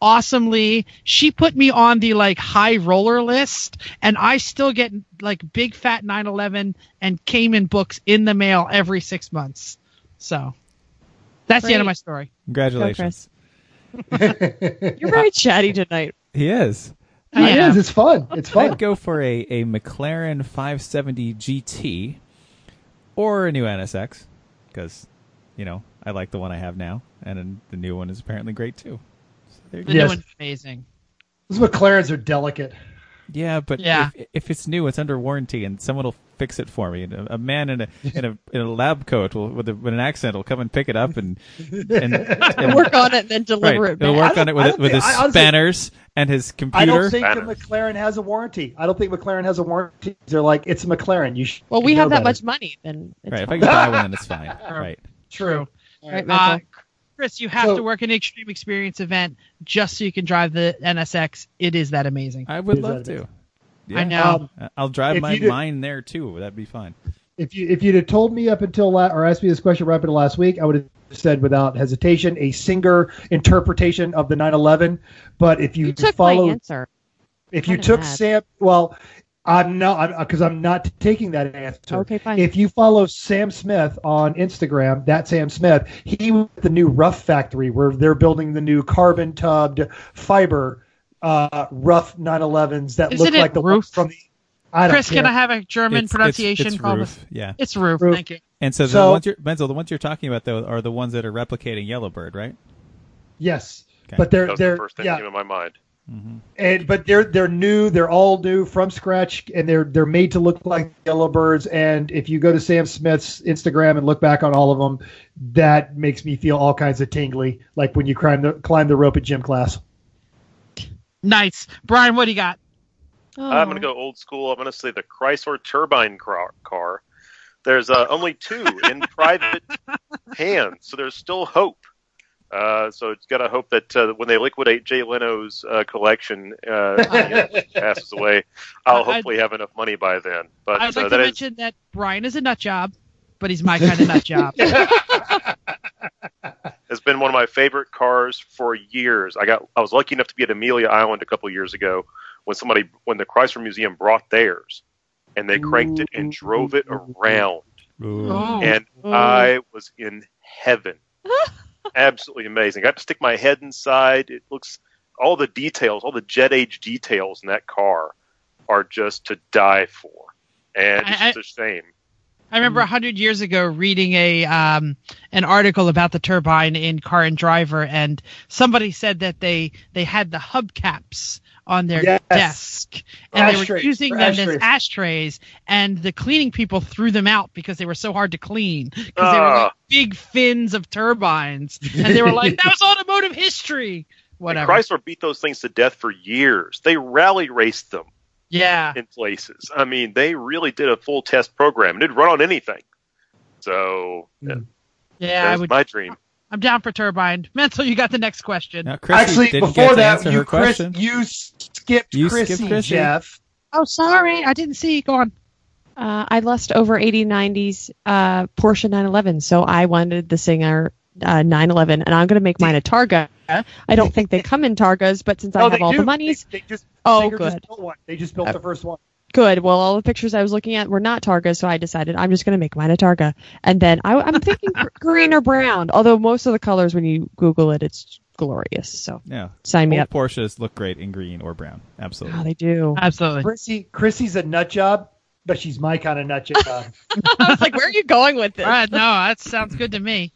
awesomely. She put me on the like high roller list and I still get like big fat 911 and Cayman books in the mail every six months. So that's the end of my story. Congratulations. You're very chatty tonight. He is. He It am. is. It's fun. It's fun. I'd go for a, a McLaren 570 GT or a new NSX because, you know, I like the one I have now, and the new one is apparently great too. So there you The go. Yes. new one's amazing. Those McLarens are delicate. Yeah, but Yeah. If, if it's new, it's under warranty, and someone will fix it for me. A, a man in a in a in a lab coat will, with, a, with an accent will come and pick it up and and, and Work on it and then deliver right, it He'll work on it with don't with think- his honestly- spanners and his computer. I don't think Banner. the McLaren has a warranty. I don't think McLaren has a warranty. They're like, it's a McLaren. You should Well, we know have that better. much money, then it's right, if I can buy one, then it's fine. Right. True. Right, Uh, Mental? Chris, you have So- to work an extreme experience event just so you can drive the NSX. It is that amazing. I would love that to. I Yeah. know. Um, I'll drive my you did- mine there too. That'd be fine. if you if you'd have told me up until la- or asked me this question right up until last week, I would have said without hesitation a Singer interpretation of the 911. But if you, you took follow, my answer. if you took. Sam, well, I'm not because I'm, not taking that answer. Okay, fine. If you follow Sam Smith on Instagram, that Sam Smith, he was the new Rough Factory where they're building the new carbon tubbed fiber uh, rough 911s that Isn't look like the roof? ones from the. I don't Chris, care. can I have a German It's- pronunciation? It's, it's roof. Yeah. It's roof. Roof. Thank you. And so the So- ones you're Menzel, the ones you're talking about though are the ones that are replicating Yellowbird, right? Yes, Okay. but they're That was they're the first thing yeah. that came in my mind. And but they're they're new they're all new from scratch and they're they're made to look like yellowbirds and if you go to sam smith's instagram and look back on all of them that makes me feel all kinds of tingly like when you climb the climb the rope at gym class Nice. Brian, what do you got? Oh. I'm going to go old school. I'm going to say the Chrysler turbine car. car. There's uh, only two in private hands, so there's still hope. Uh, so it's got to hope that uh, when they liquidate Jay Leno's uh, collection uh, passes away, I'll I'd- hopefully have enough money by then. But I'd uh, like to that is mention that Brian is a nut job, but he's my kind of nut job. has been one of my favorite cars for years. I got I was lucky enough to be at Amelia Island a couple years ago when somebody when the Chrysler Museum brought theirs and they cranked it and drove it around Ooh. Oh. and Oh. I was in heaven. Absolutely amazing. I got to stick my head inside. It looks all the details, all the jet age details in that car are just to die for. And it's I- just a shame. I remember a hundred years ago reading a um, an article about the turbine in Car and Driver, and somebody said that they they had the hubcaps on their Yes. desk, and they were using them ashtrays. as ashtrays, and the cleaning people threw them out because they were so hard to clean because they were like Ah. big fins of turbines, and they were like that was automotive history. And Whatever. Chrysler beat those things to death for years. They rally raced them Yeah. in places. I mean, they really did a full test program and it'd run on anything. So yeah, Mm. Yeah, I that's would. my dream. I'm down for turbine. Mental, you got the next question. Now, Chrissy actually before that you chris you skipped You skipped chrissy, Chrissy. jeff Oh, sorry, I didn't see. Go on. Uh, I lost over 80 90s uh, Porsche 911, so I wanted the Singer uh, 911, and I'm going to make mine a Targa. I don't think they come in Targas, but since I have all do. the monies, they, they just Oh, good. just built one. they just built Uh, the first one good. Well, all the pictures I was looking at were not Targa, so I decided I'm just going to make mine a Targa. And then I, I'm thinking green or brown, although most of the colors, when you Google it, it's glorious. So Yeah. sign me Old up. Porsches look great in green or brown. Absolutely. Oh, they do. Absolutely. chrissy chrissy's a nut job but she's my kind of nut job I was like, where are you going with this? All right, no, that sounds good to me.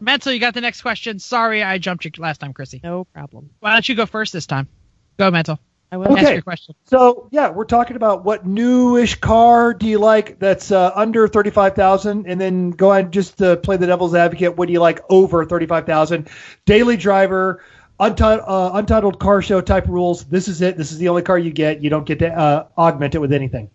Mental, you got the next question. Sorry, I jumped you last time, Chrissy. No problem. Why don't you go first this time? Go, Mental. I will. Okay. Ask your question. So yeah, we're talking about what newish car do you like that's uh, under thirty five thousand, and then go ahead and just to play the devil's advocate. What do you like over thirty five thousand? Daily driver, untitled, uh, untitled car show type rules. This is it. This is the only car you get. You don't get to uh, augment it with anything.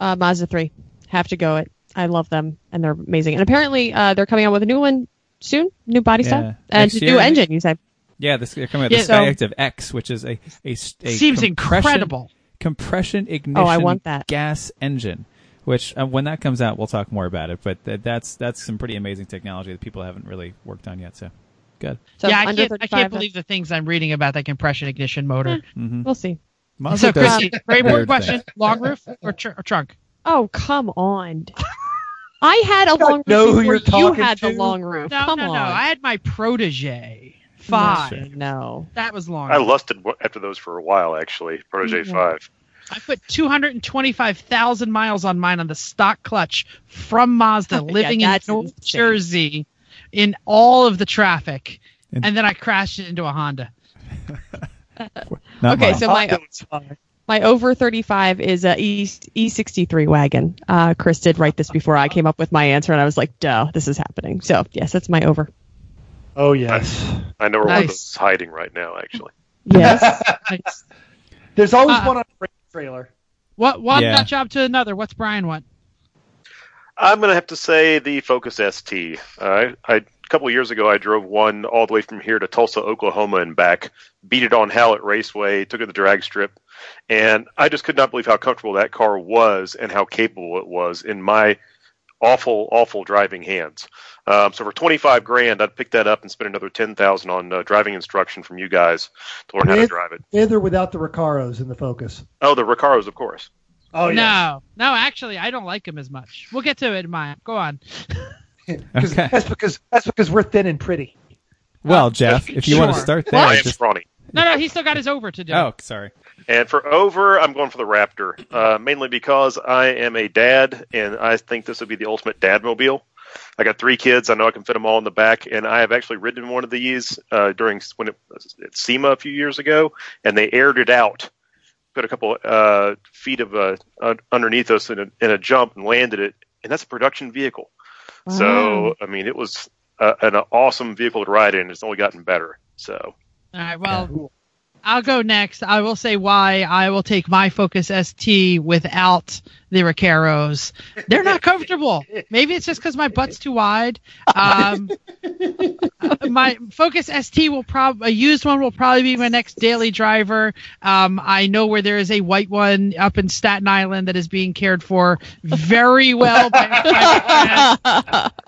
Uh, Mazda 3. Have to go it. I love them, and they're amazing. And apparently, uh, they're coming out with a new one soon, new body Yeah. style, and Next a year, new engine. You said Yeah, this they're coming out Yeah, the so- Skyactiv X, which is a a, a Seems compression- incredible. compression ignition Oh, I want that. gas engine. Which uh, when that comes out, we'll talk more about it. But th- that's that's some pretty amazing technology that people haven't really worked on yet. So good. So yeah, I can't, I can't believe the things I'm reading about that compression ignition motor. Mm-hmm. We'll see. So, does Chrissy, very important question: things. long roof or, tr- or trunk? Oh, come on. I had a long roof know who you're you talking had the long roof. No, come no, on. no. I had my protege five. Sure. No. That was long. I lusted after those for a while, actually. Protege Mhm. 5. I put 225,000 miles on mine on the stock clutch from Mazda, Yeah, living in that's North insane. Jersey in all of the traffic. And- And then I crashed it into a Honda. Okay, mine. so my Honda was fine. my over 35 is a E E63 wagon. Uh, Chris did write this before I came up with my answer, and I was like, duh, this is happening. So, yes, that's my over. Oh yes. I know where one of those is hiding right now, actually. Yes. Nice. There's always Uh, one on the trailer. What one Yeah. nut job to another? What's Brian want? I'm going to have to say the Focus ST. Uh, I, a couple of years ago, I drove one all the way from here to Tulsa, Oklahoma, and back. Beat it on Hallett Raceway, took it to the drag strip, and I just could not believe how comfortable that car was and how capable it was in my awful, awful driving hands. Um, so for 25 grand, I'd pick that up and spend another 10,000 on uh, driving instruction from you guys to learn how to drive it. With or without the Recaros in the Focus. Oh, the Recaros, of course. Oh yeah. No, no, actually, I don't like them as much. We'll get to it in mine. Go on. 'Cause Okay. That's because that's because we're thin and pretty. well, Jeff, if you want to Sure. start I there, am just scrawny. No, no, he's still got his over to do. oh, sorry. And for over, I'm going for the Raptor, uh, mainly because I am a dad, and I think this would be the ultimate dad mobile. I got three kids. I know I can fit them all in the back, and I have actually ridden one of these uh, during when it was at SEMA a few years ago, and they aired it out, put a couple uh, feet of uh, underneath us in a, in a jump and landed it, and that's a production vehicle. So I mean, it was uh, an awesome vehicle to ride in. It's only gotten better. So All right. Well, I'll go next. I will say why I will take my Focus ST without the Recaros. They're not comfortable. Maybe it's just because my butt's too wide. Um, my Focus ST will probably a used one will probably be my next daily driver. Um, I know where there is a white one up in Staten Island that is being cared for very well.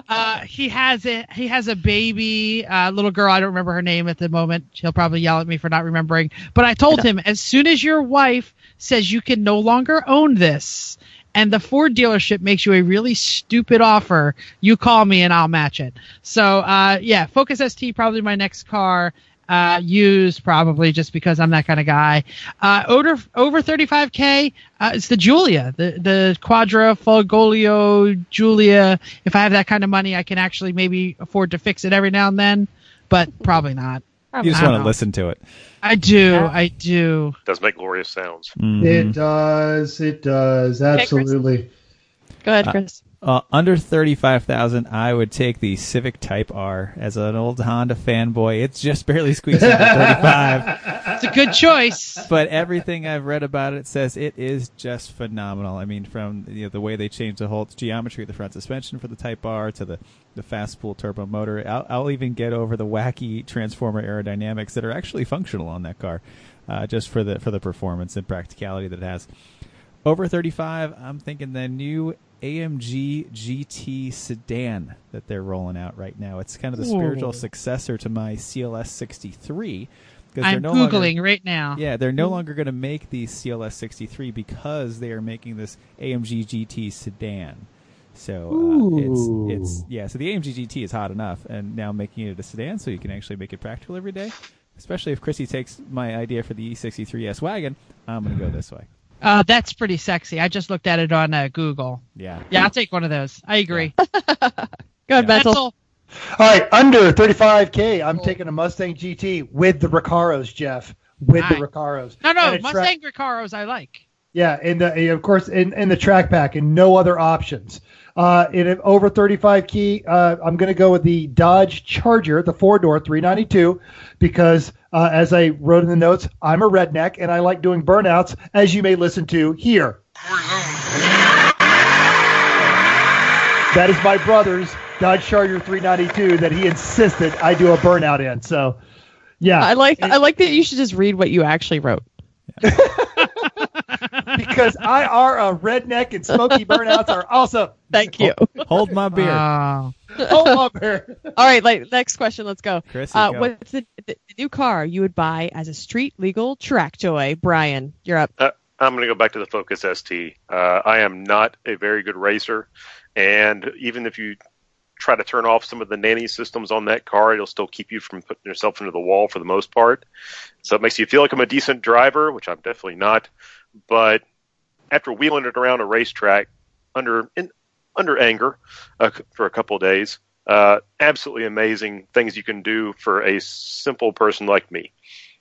Uh, he has a he has a baby, uh, little girl. I don't remember her name at the moment. She'll probably yell at me for not remembering. But I told him as soon as your wife says you can no longer own this, and the Ford dealership makes you a really stupid offer, you call me and I'll match it. So uh, yeah, Focus ST probably my next car. Uh, used probably just because I'm that kind of guy. Uh, over over 35k, uh, it's the Giulia, the the Quadra Giulia. If I have that kind of money, I can actually maybe afford to fix it every now and then, but probably not. You just want to listen to it. I do, I do. it does make glorious sounds. Mhm. It does. It does. Chris. Absolutely. Go ahead, Chris. Uh, under thirty-five thousand, I would take the Civic Type R as an old Honda fanboy. It's just barely squeaks under thirty-five, It's a good choice. but everything I've read about it says it is just phenomenal. I mean, from you know the way they changed the whole geometry of the front suspension for the Type R to the the fast spool turbo motor. I'll, I'll even get over the wacky transformer aerodynamics that are actually functional on that car, uh, just for the for the performance and practicality that it has. Over 35, I'm thinking the new AMG GT sedan that they're rolling out right now. It's kind of the spiritual successor to my CLS 63 because they're I'm no googling longer right now. yeah, they're no longer going to make the CLS 63 because they are making this AMG GT sedan. So uh, it's it's yeah. So the AMG GT is hot enough, and now making it a sedan, so you can actually make it practical every day. Especially if Chrissy takes my idea for the E63S wagon, I'm going to go this way. Uh, that's pretty sexy. I just looked at it on uh, Google. Yeah. Yeah, I'll take one of those. I agree. Go ahead, Yeah. That's all. All right, under 35k, I'm Cool. taking a Mustang GT with the Recaros, Jeff. With the Alright. Recaros. No, no, And a tra- Mustang Recaros I like. Yeah, and the, of course, in, in the track pack, and no other options. Uh, in an over 35 key, uh, I'm going to go with the Dodge Charger, the four door 392, because uh, as I wrote in the notes, I'm a redneck and I like doing burnouts, as you may listen to here. That is my brother's Dodge Charger 392 that he insisted I do a burnout in. So, Yeah, I like I like that you should just read what you actually wrote. because I are a redneck and smoky burnouts are awesome. Thank you. Hold my beer. Wow. Oh, my bear. All right, like next question. Let's go. Chris, Uh, go. what's the, the new car you would buy as a street legal track toy? Brian, you're up. I'm going to go back to the Focus ST. Uh, I am not a very good racer, and even if you try to turn off some of the nanny systems on that car, it'll still keep you from putting yourself into the wall for the most part. So it makes you feel like I'm a decent driver, which I'm definitely not. But after wheeling it around a racetrack under in, under anger uh, for a couple of days, uh, absolutely amazing things you can do for a simple person like me.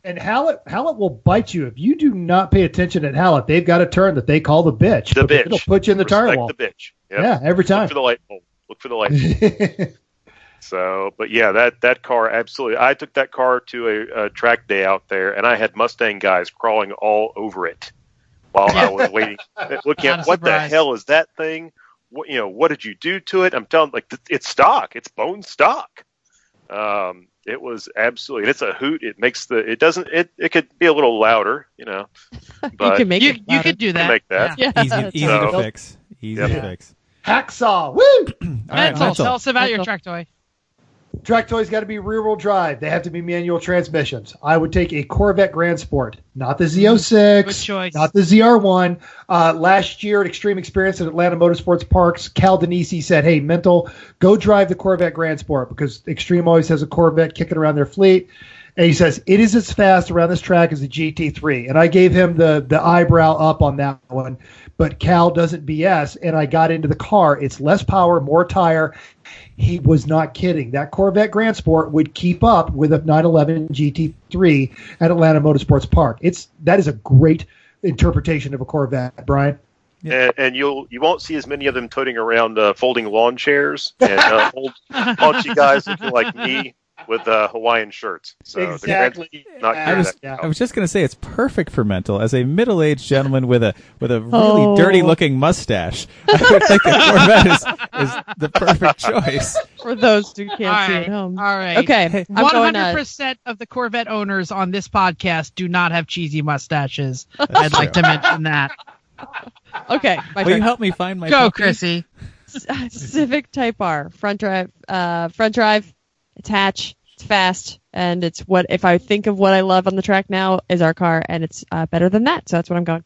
And Hallett, Hallett will bite you if you do not pay attention at Hallett. They've got a turn that they call the bitch. The bitch. It'll put you in the tire Respect wall. the bitch. Yep. Yeah, every time. Look for the light bulb. Look for the light bulb. So, but yeah, that that car absolutely. I took that car to a, a track day out there, and I had Mustang guys crawling all over it while I was waiting, looking at a what the hell is that thing? What you know? What did you do to it? I'm telling, like it's stock. It's bone stock. Um, it was absolutely. It's a hoot. It makes the. It doesn't. It it could be a little louder, you know. you can make You, it. you could do that. make that. Yeah. Yeah. easy, easy So- to fix. Easy Yep. to fix. Hacksaw. Woo! All right, Mental, mental. tell us about your Mental. track toy. Track toys got to be rear wheel drive. They have to be manual transmissions. I would take a Corvette Grand Sport, not the Z06, Good choice. not the ZR1. Uh, last year at Extreme Experience at Atlanta Motorsports Parks, Cal Denisi said, "Hey, Mental, go drive the Corvette Grand Sport because Extreme always has a Corvette kicking around their fleet." And he says it is as fast around this track as the GT3. And I gave him the the eyebrow up on that one, but Cal doesn't BS. And I got into the car. It's less power, more tire. He was not kidding. That Corvette Grand Sport would keep up with a 911 GT3 at Atlanta Motorsports Park. It's that is a great interpretation of a Corvette, Brian. and, and you'll you won't see as many of them toting around uh, folding lawn chairs and uh, old paunchy guys looking like me with uh, Hawaiian shirts. So exactly. not I was, that. I was just going to say it's perfect for mental. As a middle-aged gentleman with a with a really Oh. dirty-looking mustache, I would think a Corvette is, is the perfect choice. For those who can't All see right. at home. All right. Okay. One hundred uh, percent of the Corvette owners on this podcast do not have cheesy mustaches. I'd like to mention that. Okay. My Will you help me find my Go, puppy? Chrissy. Civic Type R front drive. Uh, front drive. Attach. It's fast, and it's what if I think of what I love on the track now is our car, and it's uh, better than that. So that's what I'm going.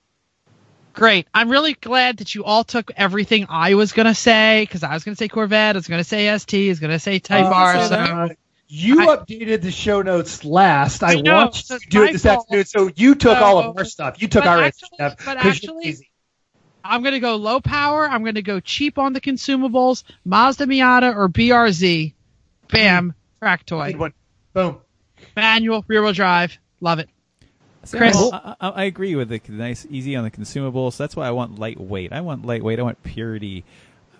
Great. I'm really glad that you all took everything I was going to say because I was going to say Corvette, I was going to say ST, I was going to say Type Uh, R. so, So uh, you I- updated the show notes last. I, I know, watched so you it's do it this fault. afternoon, so you took all of our stuff. You took our actually- stuff but 'cause you're actually- lazy. I'm going to go low power. I'm going to go cheap on the consumables. Mazda Miata or BRZ. Bam. Track toy. Good one. Boom. Manual, rear wheel drive. Love it. See, Chris? I, I, I agree with the nice, easy on the consumables. That's why I want lightweight. I want lightweight. I want purity.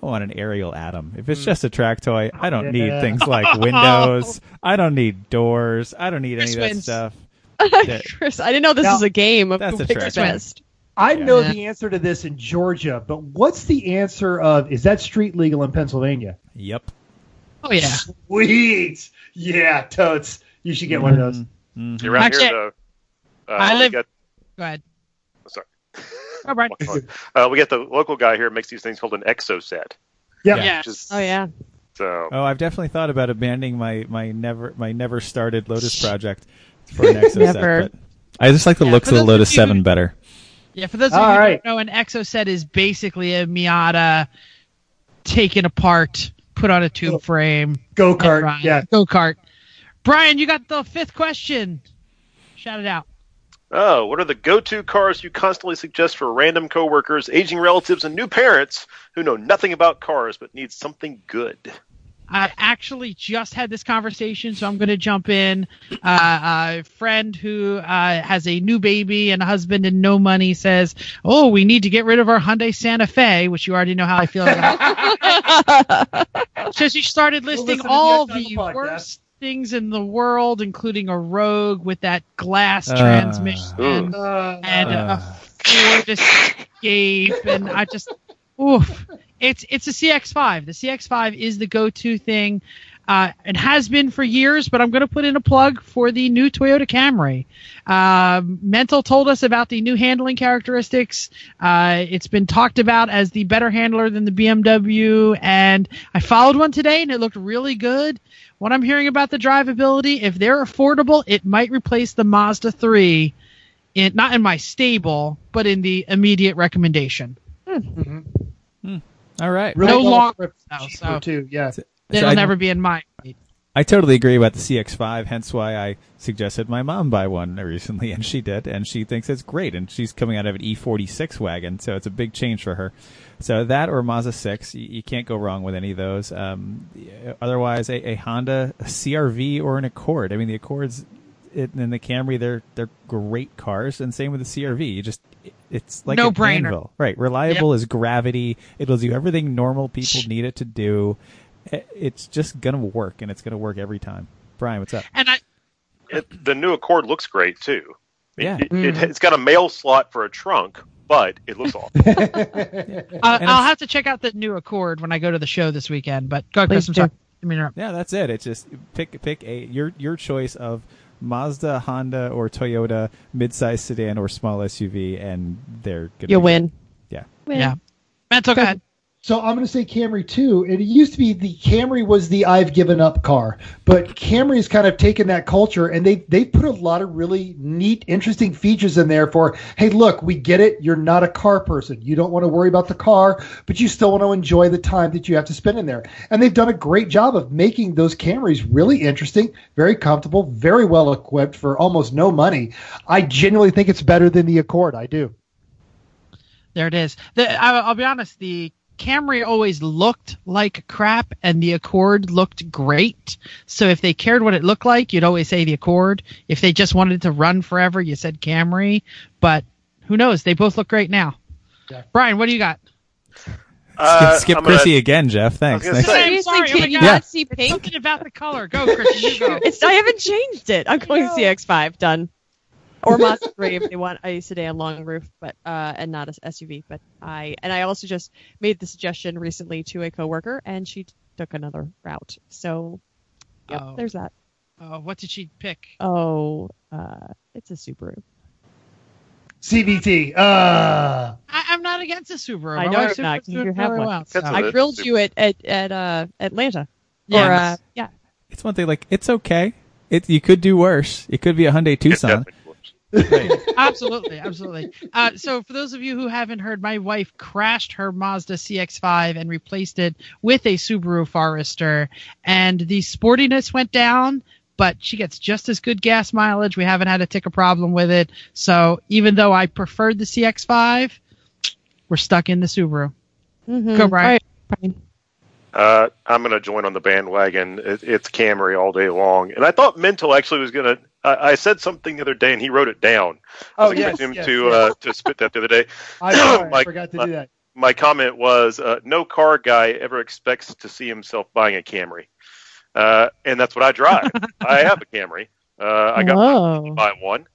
I want an Ariel Atom. If it's hmm. just a track toy, I don't need things like windows. I don't need doors. I don't need any of that wins. stuff. Yeah. Chris, I didn't know this Now- was a game of That's who a picks track. best. I Yeah. know Yeah. the answer to this in Georgia, but what's the answer of is that street legal in Pennsylvania? Yep. Oh, yeah. Sweet. Yeah, totes. You should get one of those. Mhm. Around Actually, here, though, uh, I live- got- Go ahead. sorry. All right. Uh, we got the local guy here makes these things called an Exocet. Yep. Yeah. Yes. Is, Oh yeah. So Oh, I've definitely thought about abandoning my, my never my never started Lotus project for an Exo Never. set. But I just like the Yeah, looks of the those of Lotus you Seven better. Yeah, for those of All you who right. don't know, an Exocet is basically a Miata taken apart, put on a tube frame. Go kart. Yeah. Go kart. Brian, you got the fifth question. Shout it out. Oh, what are the go-to cars you constantly suggest for random coworkers, aging relatives, and new parents who know nothing about cars but need something good? I actually just had this conversation, so I'm going to jump in. Uh, a friend who uh, has a new baby and a husband and no money says, "Oh, we need to get rid of our Hyundai Santa Fe," which you already know how I feel about. so she started listing listen to the all Exxon the podcast. worst things in the world, including a Rogue with that glass Uh. transmission and Uh. a Ford Escape, and I just, oof. It's it's a CX5. The CX5 is the go-to thing. Uh, it has been for years, but I'm going to put in a plug for the new Toyota Camry. Uh, Mental told us about the new handling characteristics. Uh, it's been talked about as the better handler than the BMW, and I followed one today, and it looked really good. What I'm hearing about the drivability, if they're affordable, it might replace the Mazda 3. In, not in my stable, but in the immediate recommendation. All right. Really No well long- equipped, no, cheaper, so- too. Yeah. It'll I- never be in my. I totally agree about the CX5, hence why I suggested my mom buy one recently, and she did, and she thinks it's great, and she's coming out of an E46 wagon, so it's a big change for her. So that or Mazda 6, you, you can't go wrong with any of those. Um, otherwise, a, a Honda a CRV or an Accord. I mean, the Accords it, and the Camry, they're they're great cars, and same with the CRV. You just it's like No an brainer. anvil. right? Reliable is gravity. It'll do everything normal people need it to do. It's just gonna work, and it's gonna work every time. Brian, what's up? And I, It, the new Accord looks great too. It- Yeah. it, it, has got a mail slot for a trunk, but it looks awesome. Uh, I'll have to check out the new Accord when I go to the show this weekend. But go ahead, Please Chris. I'm sorry. I mean, Yeah, that's it. It's just pick pick a your your choice of Mazda, Honda, or Toyota midsize sedan or small SUV, and they're gonna You be- win. Yeah. Win. yeah. Mental, go ahead. So I'm going to say Camry too. It used to be the Camry was the I've given up car, but Camry has kind of taken that culture and they they put a lot of really neat, interesting features in there for. Hey, look, we get it. You're not a car person. You don't want to worry about the car, but you still want to enjoy the time that you have to spend in there. And they've done a great job of making those Camrys really interesting, very comfortable, very well equipped for almost no money. I genuinely think it's better than the Accord. I do. There it is. The, I, I'll be honest. The Camry always looked like crap, and the Accord looked great. So if they cared what it looked like, you'd always say the Accord. If they just wanted to run forever, you said Camry. But who knows? They both look great now. Yeah. Brian, what do you got? Uh, skip skip I'm gonna- again, Jeff. Thanks. gonna Next. say- Seriously, sorry, oh can my you God. not see It's pink? something about the color. Go, Chris. You go. It's I haven't changed it. I'm going CX5 done. Or Mazda 3 if they want a sedan long roof, but uh, and not a SUV. But I and I also just made the suggestion recently to a coworker, and she took another route. So, yep, Oh. there's that. Uh, what did she pick? Oh, uh, it's a Subaru. CVT. Uh, I, I'm not against a Subaru. I My know wife's you're not, 'cause Subaru's doing you have one. well, That's so- a- I grilled you at at at uh, Atlanta. Yeah. Or, uh, yeah. It's one thing. Like it's okay. It you could do worse. It could be a Hyundai It Tucson. Definitely works. absolutely, absolutely. Uh, so, for those of you who haven't heard, my wife crashed her Mazda CX-5 and replaced it with a Subaru Forester, and the sportiness went down. But she gets just as good gas mileage. We haven't had a tick of problem with it. So even though I preferred the CX-5, we're stuck in the Subaru. Mm-hmm. Go, Brian. Brian. Uh, I'm going to join on the bandwagon. It, it's Camry all day long. And I thought Mental actually was going to. I I said something the other day, and he wrote it down. I oh was yes, him yes, to yes. Uh, to spit that the other day. I'm sorry, I forgot to uh, do that. My comment was, uh, no car guy ever expects to see himself buying a Camry, uh, and that's what I drive. I have a Camry. Uh, I got Whoa. buy one.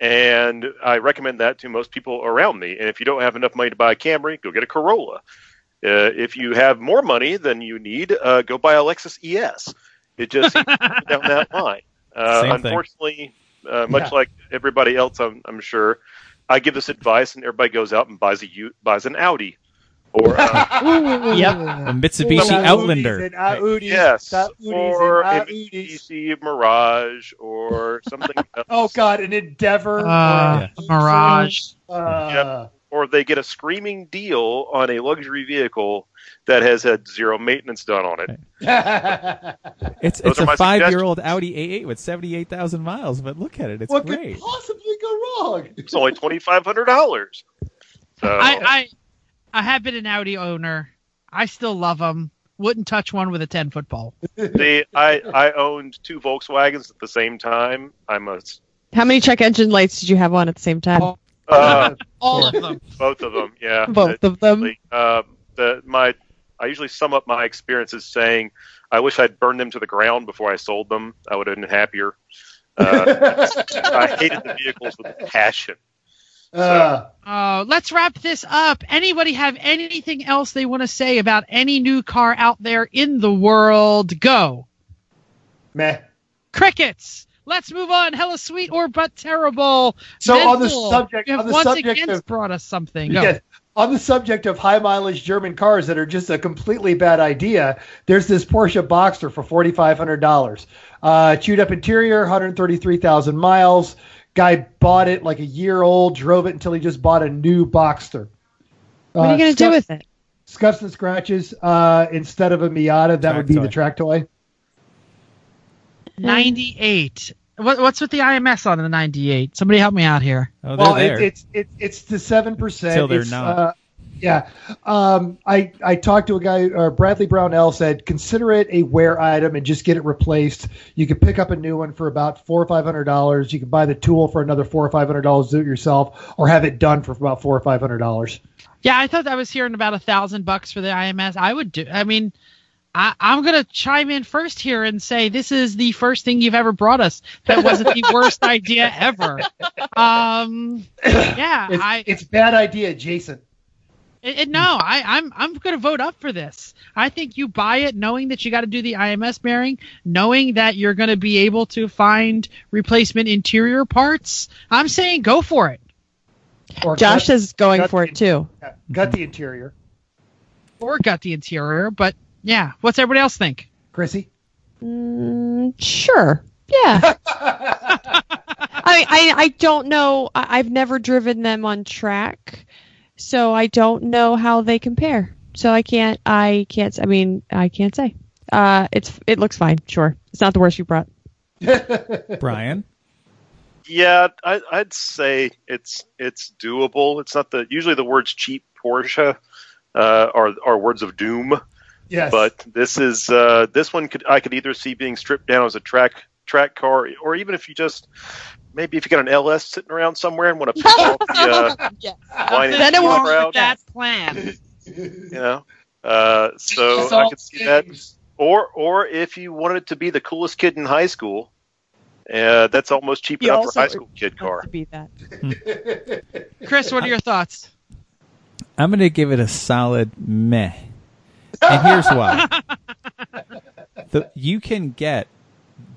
And I recommend that to most people around me. And if you don't have enough money to buy a Camry, go get a Corolla. Uh, if you have more money than you need, uh, go buy a Lexus ES. It just down that line. Uh, unfortunately, uh, much Yeah. like everybody else, I'm, I'm sure, I give this advice, and everybody goes out and buys a U- buys an Audi, or uh, Yep. A Mitsubishi Audis Outlander. and Audis, yes, Audis or and an Audis. Mirage, or something. else. Oh God, an Endeavor. Uh, Yeah. Mirage. Uh, or they get a screaming deal on a luxury vehicle that has had zero maintenance done on it. It's Those it's a five year old Audi A8 with seventy eight thousand miles. But look at it. It's what great. could possibly go wrong? It's only twenty five hundred dollars. So I, I I have been an Audi owner. I still love them. Wouldn't touch one with a ten foot pole. the I I owned two Volkswagens at the same time. I'm a How many check engine lights did you have on at the same time? Oh, Uh, All of them. both of them. Yeah, Both of them. Uh, the my I usually sum up my experiences saying I wish I'd burned them to the ground before I sold them. I would have been happier. Uh, I hated the vehicles with passion. Uh, Oh, let's wrap this up. Anybody have anything else they want to say about any new car out there in the world? Go. meh. Crickets. Let's move on. Hella sweet or but terrible. So on the subject- you have on the once subject again of- brought us something. Go. Yes. On the subject of high mileage German cars that are just a completely bad idea, there's this Porsche Boxster for forty five hundred dollars. Uh, chewed up interior, one hundred thirty three thousand miles. Guy bought it like a year old, drove it until he just bought a new Boxster. What are you going to do with it? scuffs and scratches? Uh, instead of a Miata, that Track would be toy. the track toy. 98. What, what's with the IMS on the 98? Somebody help me out here. Oh, well, it, it's it, it's the seven percent. Till they're not. Uh, yeah, um, I I talked to a guy, uh, Bradley Brownell said, consider it a wear item and just get it replaced. You could pick up a new one for about four or five hundred dollars. You could buy the tool for another four or five hundred dollars, do it yourself, or have it done for about four or five hundred dollars. Yeah, I thought I was hearing about a thousand bucks for the IMS. I would do. I mean, I, I'm gonna chime in first here and say this is the first thing you've ever brought us that wasn't the worst idea ever. Um, yeah, It's, I it's bad idea, Jason. it, it- no, I, I'm I'm gonna vote up for this. I think you buy it knowing that you got to do the IMS bearing, knowing that you're gonna be able to find replacement interior parts. I'm saying go for it. Or Josh gut, is going for the- it too. gut the interior. Or gut the interior, but yeah, what's everybody else think? Chrissy. Mm, sure. Yeah. I, I I don't know. I, I've never driven them on track, so I don't know how they compare. So I can't. I can't. I mean, I can't say. Uh, it's it looks fine. Sure, it's not the worst you brought. Brian. Yeah, I, I'd say it's it's doable. It's not the usually the words cheap Porsche uh, are are words of doom, Yes. but this is uh, this one could I could either see being stripped down as a track track car, or even if you just maybe if you got an LS sitting around somewhere and want to pick off the uh, whiny Nothing Then it won't- with that plan. you know. Uh, so It's I could see that. Or or if you wanted to be the coolest kid in high school, uh, that's almost cheap He enough for a high school kid car. to beat that. Chris, what are your thoughts? I'm going to give it a solid meh. And here's why. the, you can get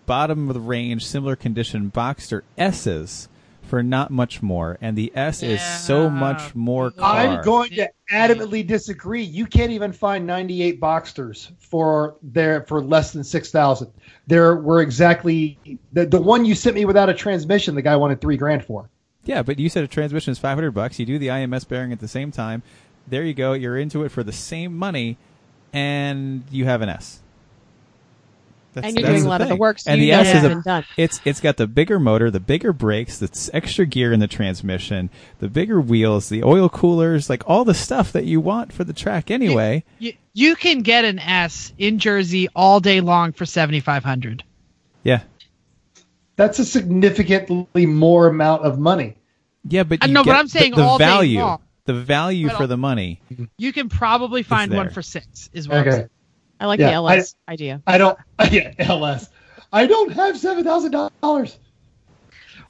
bottom of the range, similar condition Boxster S's for not much more, and the S is so much more car. I'm going to adamantly disagree. You can't even find 98 Boxsters for there for less than six thousand. There were exactly the the one you sent me without a transmission. The guy wanted three grand for. Yeah, but you said a transmission is 500 bucks. You do the IMS bearing at the same time. There you go. You're into it for the same money, and you have an S. That's, And you're that's doing a lot of the thing. work, so and you the S it's is a been done. it's it's got the bigger motor, the bigger brakes, the extra gear in the transmission, the bigger wheels, the oil coolers, like all the stuff that you want for the track anyway. You, you can get an S in Jersey all day long for seventy five hundred. Yeah, That's a significantly more amount of money. yeah, but I you know, but get I'm saying the, the all day value, long. The value But for I'll- the money. You can probably find one for six. Is what I'm Okay. saying. I like Yeah, the LS I, idea. I don't. Yeah, LS. I don't have seven thousand dollars.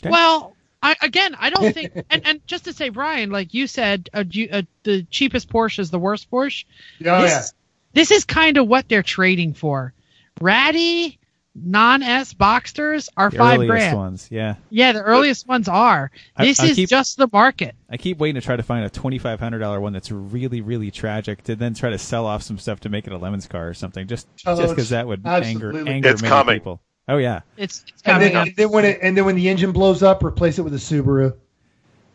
Well, I, again, I don't think, and, and just to say, Brian, like you said, uh, you- uh, the cheapest Porsche is the worst Porsche. Oh this, yeah. this is kind of what they're trading for. Ratty non-S Boxsters are The five earliest grand. ones, yeah. Yeah, the earliest ones are. This I is keep- just the market. I keep waiting to try to find a twenty five hundred dollar one that's really really tragic to then try to sell off some stuff to make it a lemons car or something just Oh, just because that would anger absolutely. anger It's many coming. people. Oh yeah, It's, it's And coming then, and then when it and then when the engine blows up, replace it with a Subaru.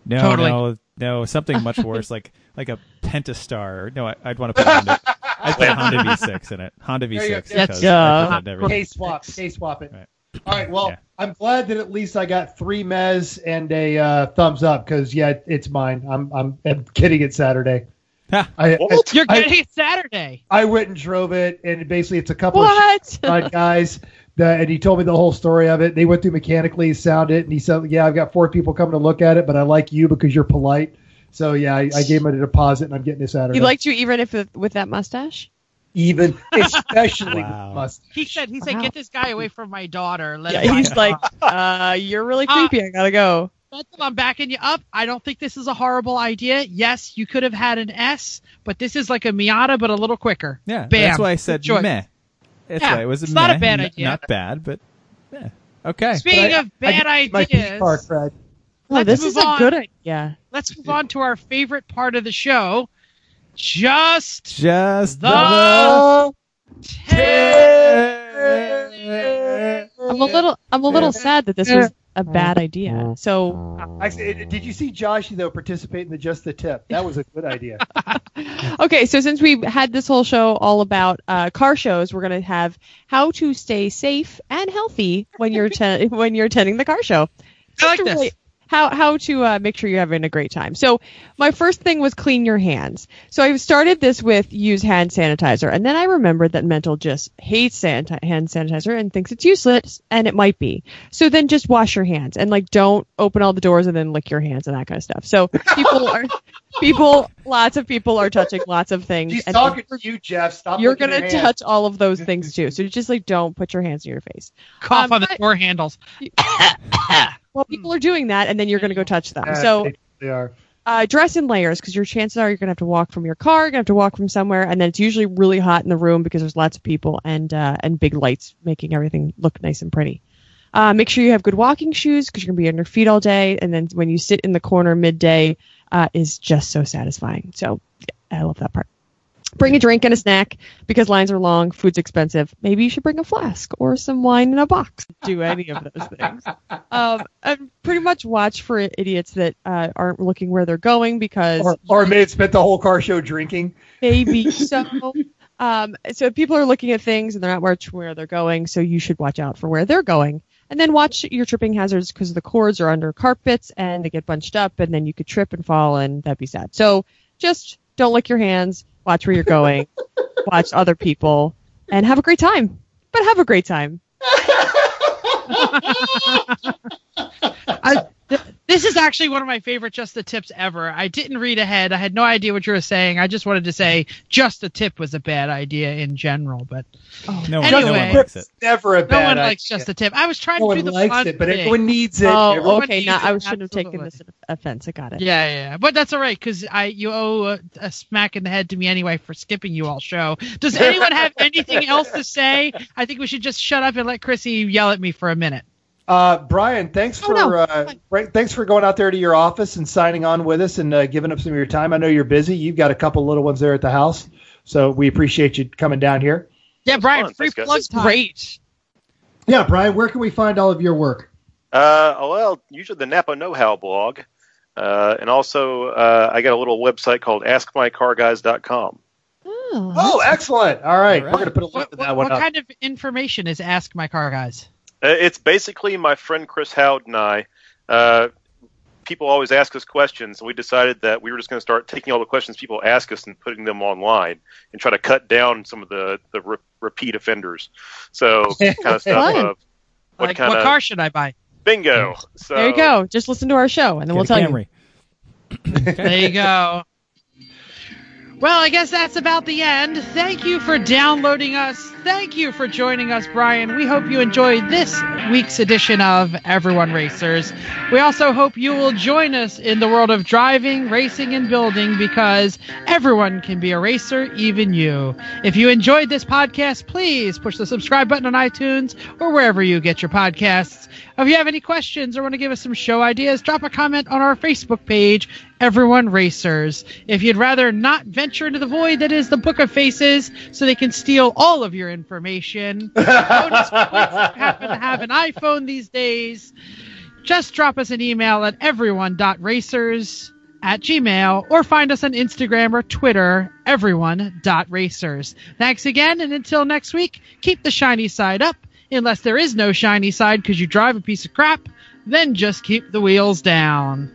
no Totally. no no something much worse like like a Pentastar. No, I, I'd want to put a Honda. I'd put Honda V6 in it. Honda V6 go. because Yeah. I put that in everything. K swap. K swap it. Right. All right. Well, Yeah. I'm glad that at least I got three mez and a uh, thumbs up because yeah, it's mine. I'm I'm, I'm getting it Saturday. I, I You're I- getting it Saturday. I went and drove it, and basically it's a couple of What? uh, guys. That, and he told me the whole story of it. They went through mechanically, sound it, and he said, "Yeah, I've got four people coming to look at it, but I like you because you're polite." So yeah, I, I gave him a deposit, and I'm getting it Saturday. he liked you even if with, with that mustache. even, especially Wow. mustache. He said, he said, Wow. get this guy away from my daughter. Let Yeah, he's like, uh, you're really Uh, creepy. I gotta go. Mental, I'm backing you up. I don't think this is a horrible idea. Yes, you could have had an S, but this is like a Miata, but a little quicker. Yeah, Bam. that's why I said Good choice. meh. That's Yeah, why it was a it's not a meh, bad n- idea. Not bad, but yeah. Okay. Speaking But I- of bad I, my ideas, feet part, Fred. Oh, Let's this move is a on. good idea. Let's move on to our favorite part of the show. Just Just the I'm a little I'm a little sad that this was a bad idea. So Actually, did you see Josh though participate in the just the tip? That was a good idea. okay, so since we had this whole show all about uh, car shows, we're gonna have how to stay safe and healthy when you're te- when you're attending the car show. I like Just to this. Really- how how to uh, make sure you're having a great time. So my first thing was clean your hands. So I started this with use hand sanitizer, and then I remembered that Mental just hates sanit- hand sanitizer and thinks it's useless, and it might be. So then just wash your hands and like don't open all the doors and then lick your hands and that kind of stuff. So people are people, lots of people are touching lots of things. She's and talking to you, Jeff. Stop. you're gonna your hands. touch all of those things too. So just like don't put your hands in your face. cough Um, on the but- door handles. Well, people are doing that, and then you're gonna go touch them. Yeah, so they, are. uh, dress in layers because your chances are you're gonna have to walk from your car, you're gonna have to walk from somewhere, and then it's usually really hot in the room because there's lots of people and uh, and big lights making everything look nice and pretty. Uh, make sure you have good walking shoes because you're gonna be on your feet all day, and then when you sit in the corner midday, uh, is just so satisfying. So yeah, I love that part. Bring a drink and a snack because lines are long, food's expensive. Maybe you should bring a flask or some wine in a box. Do any of those things. Um, and pretty much watch for idiots that uh, aren't looking where they're going because Or, or may have spent the whole car show drinking. maybe so. Um, so people are looking at things and they're not watching where they're going, so you should watch out for where they're going. And then watch your tripping hazards because the cords are under carpets and they get bunched up, and then you could trip and fall, and that'd be sad. So just don't lick your hands. Watch where you're going. watch other people, and have a great time. But have a great time. I, th- this is actually one of my favorite just the tips ever. I didn't read ahead. I had no idea what you were saying. I just wanted to say just the tip was a bad idea in general, but oh. No, Anyway. no one likes it. Never a bad. no bad one likes just the tip. I was trying No to do one the likes fun it, but thing. everyone needs it. Oh, Everyone okay. needs Now it, I shouldn't have taken this offense. I got it. Yeah, yeah, yeah. but that's all right because I you owe a, a smack in the head to me anyway for skipping you all show. Does anyone have anything else to say? I think we should just shut up and let Chrissy yell at me for a minute. Uh, Brian, thanks Oh, for no. uh, right, thanks for going out there to your office and signing on with us and uh, giving up some of your time. I know you're busy. You've got a couple little ones there at the house, so we appreciate you coming down here. Yeah, Brian, fun. free Thanks, plug time. Great. Yeah, Brian, where can we find all of your work? Uh, well, usually the Napa Know How blog, uh, and also uh, I got a little website called AskMyCarGuys.com. Oh, Oh, excellent! All right, All right. we're going to put a link What, to what, that one what up. kind of information is Ask My Car Guys? Uh, it's basically my friend Chris Howd and I. Uh, people always ask us questions, and we decided that we were just going to start taking all the questions people ask us and putting them online and try to cut down some of the the re- repeat offenders. So kind of stuff of what like, kind what of car should I buy? bingo. So there you go. Just listen to our show, and then we'll Get a tell you. There you go. Well, I guess that's about the end. Thank you for downloading us. Thank you for joining us, Brian. We hope you enjoyed this week's edition of Everyone Racers. We also hope you will join us in the world of driving, racing, and building because everyone can be a racer, even you. If you enjoyed this podcast, please push the subscribe button on iTunes or wherever you get your podcasts. If you have any questions or want to give us some show ideas, drop a comment on our Facebook page, Everyone Racers. If you'd rather not venture into the void that is the Book of Faces so they can steal all of your information, bonus points if you happen to have an iPhone these days, just drop us an email at everyone.racers at gmail or find us on Instagram or Twitter, everyone.racers. Thanks again, and until next week, keep the shiny side up. Unless there is no shiny side because you drive a piece of crap, then just keep the wheels down.